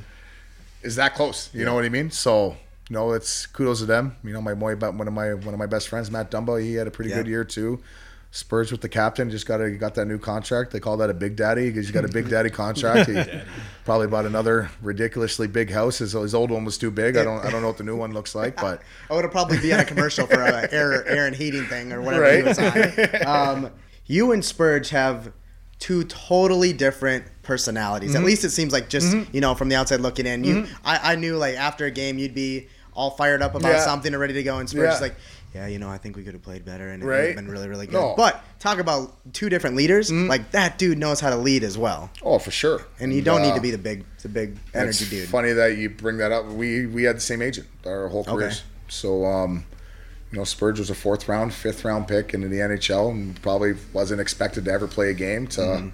is that close. You know what I mean? So you know, it's kudos to them. You know, my boy, one of my one of my best friends, Matt Dumba, he had a pretty Yeah. good year too. Spurs with the captain just got a, got that new contract. They call that a big daddy because he's got a big daddy contract. <laughs> He probably bought another ridiculously big house. His, his old one was too big. I don't I don't know what the new one looks like, but <laughs> Oh, it'll probably be on a commercial for a air air and heating thing or whatever he Right. was <laughs> on. Um, you and Spurge have two totally different personalities. At mm-hmm. least it seems like just mm-hmm. you know from the outside looking in. You, mm-hmm. I, I knew like after a game you'd be all fired up about Yeah. something and ready to go, and Spurge is Yeah. like. Yeah, you know, I think we could have played better, and it would have been really, really good. No. But talk about two different leaders. Like that dude knows how to lead as well, oh for sure. and you don't uh, need to be the big, the big energy it's dude. funny that you bring that up. We we had the same agent our whole careers. So um, you know, Spurge was a fourth round, fifth round pick into the NHL, and probably wasn't expected to ever play a game. To Mm-hmm.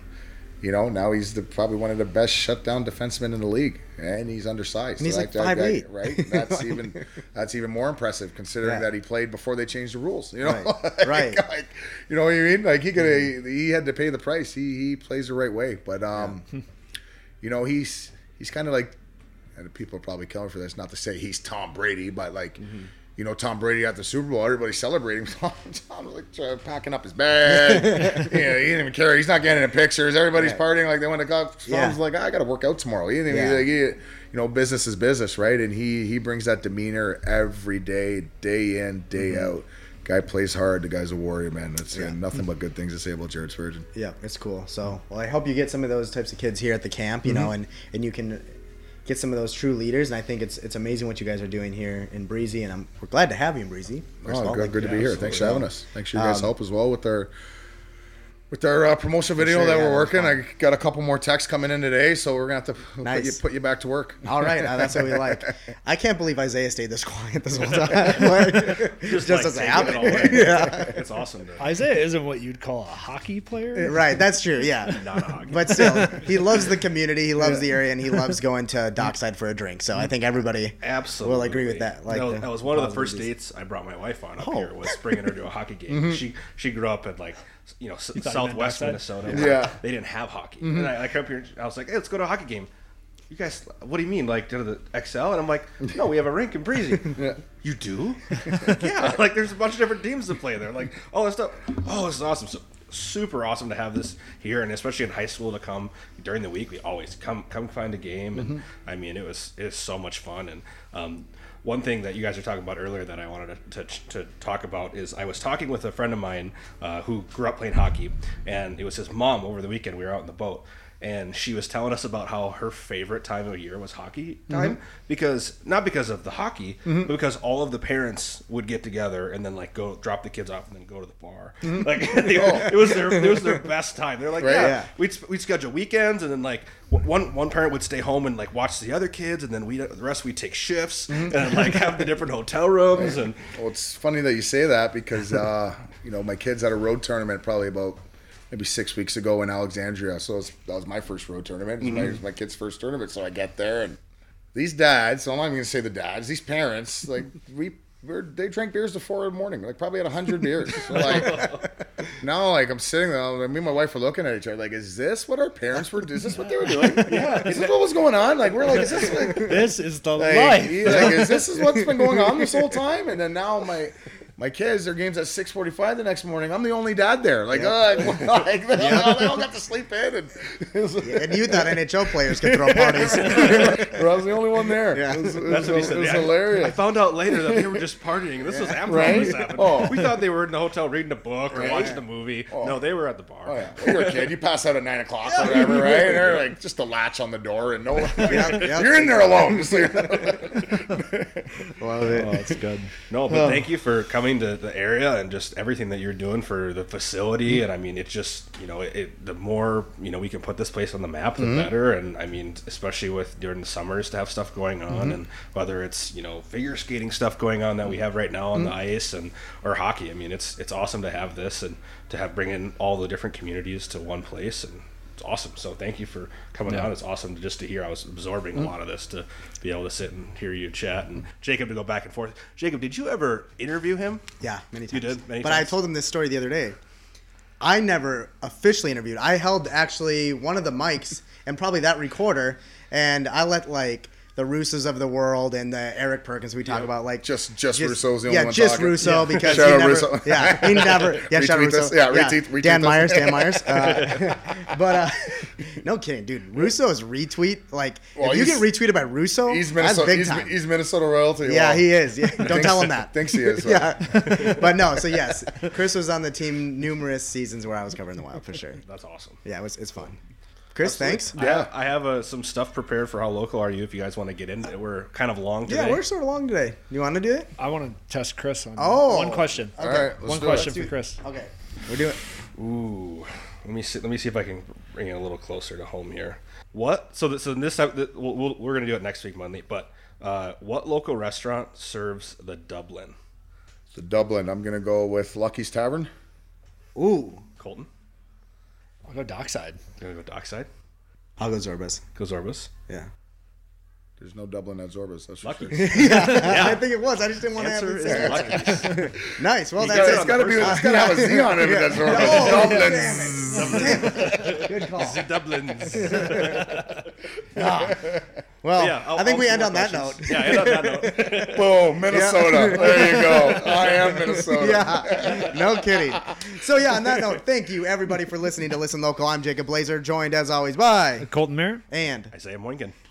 You know, now he's the, probably one of the best shutdown defensemen in the league, and he's undersized. And he's like that guy- 5'8". right? That's <laughs> even that's even more impressive considering Yeah. that he played before they changed the rules. You know, Right, <laughs> right. Mm-hmm. like, you know what I mean? Like he could he had to pay the price. He he plays the right way, but um you know, he's he's kind of like, and people are probably killing for this. Not to say he's Tom Brady, but like, Mm-hmm. You know, Tom Brady at the Super Bowl, everybody's celebrating. <laughs> Tom, Tom's like packing up his bag. you know, he didn't even care. He's not getting in pictures. Everybody's Yeah. partying like they went to go. Tom's Yeah. like, I got to work out tomorrow. He didn't Yeah. like, he, you know, business is business, right? And he he brings that demeanor every day, day in, day out. Guy plays hard. The guy's a warrior, man. That's Mm-hmm. Yeah. uh, nothing but good things to say about Jared Spurgeon. Yeah, it's cool. So, well, I hope you get some of those types of kids here at the camp, you know, and and you can get some of those true leaders. And I think it's it's amazing what you guys are doing here in Breezy, and I'm we're glad to have you in Breezy. first of Oh, all. good, Like, good to be here. Thanks for having us. Thanks for your guys' Um, help as well with our with our uh, promotional video sure, that yeah, we're working. I got a couple more texts coming in today, so we're gonna have to put, you, put you back to work. All right, uh, that's what we like. <laughs> I can't believe Isaiah stayed this quiet this whole <laughs> time. <laughs> Like, just like, doesn't happen. it all yeah, It's awesome. To, Isaiah isn't what you'd call a hockey player. right. That's true. Yeah, not a hockey. but still, he loves the community. He loves the area, and he loves going to Dockside for a drink. So I think everybody Absolutely. will agree with that. Like that was, that was one of the first dates I brought my wife on up Oh. here was bringing her to a hockey game. She she grew up in like you know you Southwest Dockside? Minnesota. Yeah. they didn't have hockey. And I, I come up here. I was like, hey, let's go to a hockey game. You guys, what do you mean, like to the Xcel? And I'm like, no, we have a rink in Breezy. <laughs> You do? <laughs> yeah, like there's a bunch of different teams to play there. Like all this stuff. Oh, this is awesome. So super awesome to have this here, and especially in high school to come during the week. We always come come find a game, and I mean it was it was so much fun. And um, one thing that you guys were talking about earlier that I wanted to, to, to talk about is I was talking with a friend of mine uh, who grew up playing hockey, and it was his mom over the weekend. We were out in the boat, and she was telling us about how her favorite time of year was hockey time because not because of the hockey, but because all of the parents would get together and then like go drop the kids off and then go to the bar. <laughs> Like <laughs> they- it was their it was their best time. They're like, Right. Oh. yeah, Yeah. we'd we'd schedule weekends and then like one one parent would stay home and like watch the other kids and then we the rest we'd take shifts Mm-hmm. and like have the different <laughs> hotel rooms and Well, it's funny that you say that because uh, you know my kids had a road tournament probably about maybe six weeks ago in Alexandria. So it was, that was my first road tournament. It was, my, mm-hmm. my kid's first tournament. So I get there and these dads. So I'm not even gonna say the dads. These parents, like we. We're, they drank beers to four in the morning, like probably had hundred <laughs> beers. So like now, like I'm sitting there, like, me and my wife were looking at each other, like, is this what our parents were? Is this what they were doing? <laughs> Yeah, is this what was going on? Like we're like, is this <laughs> like, This is the like, life. like, is this is what's been going on this whole time? And then now my my kids, their game's at six forty five the next morning. I'm the only dad there. Like, uh, <laughs> like they, all, they all got to sleep in, and, <laughs> And you thought NHL players could throw <laughs> parties. or I was the only one there. Yeah. It was, it That's was, what he said. it was Yeah, I- hilarious. I found out later that they were just partying. This was after Right? this happened. Oh. We thought they were in the hotel reading a book or Right. watching a movie. No, they were at the bar. Oh, yeah. When you're a kid, you pass out at nine o'clock or whatever, right? And they're like just a latch on the door, and no, yep. you're in there alone. Just so you know. Love it. Oh, that's good. No, but thank you for coming to the area and just everything that you're doing for the facility. Mm-hmm. And I mean, it's just you know, it, it the more you know we can put this place on the map, the mm-hmm. better. And I mean, especially with during the summers to have stuff going on, mm-hmm. and whether it's you know figure skating stuff going on that we have right now on the ice, and or hockey. I mean, it's it's awesome to have this and to have bring in all the different communities to one place and. It's awesome. So thank you for coming Yeah. on. It's awesome to just to hear. I was absorbing a mm. lot of this to be able to sit and hear you chat and Jacob to go back and forth. Jacob, did you ever interview him? Yeah, many You times. did? Many but I told him this story the other day. I never officially interviewed. I held actually one of the mics and probably that recorder, and I let like the Russos of the world and the Eric Perkins we talk about like Just- just Russo's the only yeah, one just talking. Russo Yeah. because Shout he never, Russo. <laughs> yeah, he never, <laughs> yeah, shout out Russo, this. Yeah, retweet- retweet Dan this. Myers, Dan <laughs> Myers, uh, but uh, no kidding, dude, Russo's retweet like Well, if you get retweeted by Russo, He's that's Minnesota. big He's, time. he's Minnesota royalty. Yeah, Well, he is. Yeah, don't thinks- tell him that. thinks he is, so. yeah, but no. So yes, Chris was on the team numerous seasons where I was covering the Wild for sure. That's awesome. Yeah, it was. It's fun. Chris, thanks. Yeah. I, I have uh, some stuff prepared for how local are you if you guys want to get in. We're kind of long today. Yeah, we're sort of long today. You want to do it? I want to test Chris on Oh. one question. All right, One question It. for Chris. Okay, we're doing. Ooh, let me see. Let me see if I can bring it a little closer to home here. What? So this, so this th- we'll, we'll, we're gonna do it next week Monday. But uh, what local restaurant serves the Dublin? The Dublin. I'm gonna go with Lucky's Tavern. Ooh, Colton, I'll go Dockside. you gonna go Dockside? I'll go Zorbaz. Go Zorbaz. Yeah. There's no Dublin at Zorbaz. That's for sure. Lucky. <laughs> I think it was. I just didn't want to have Answer it. is said. Lucky. <laughs> Nice. Well, You that's got it it. on It's gotta be. first It's gotta have a Z on it. That's Oh, Dublin. damn it. Good call. the Dublins. <laughs> Well, yeah, I'll- I think I'll we end more on that note. Yeah, end on that note. Boom, Minnesota. There you go. I am Minnesota. yeah, no kidding. So yeah, on that note, thank you everybody for listening to Listen Local. I'm Jacob Blazer, joined as always by Colton Mayer. and Isaiah Moinkin.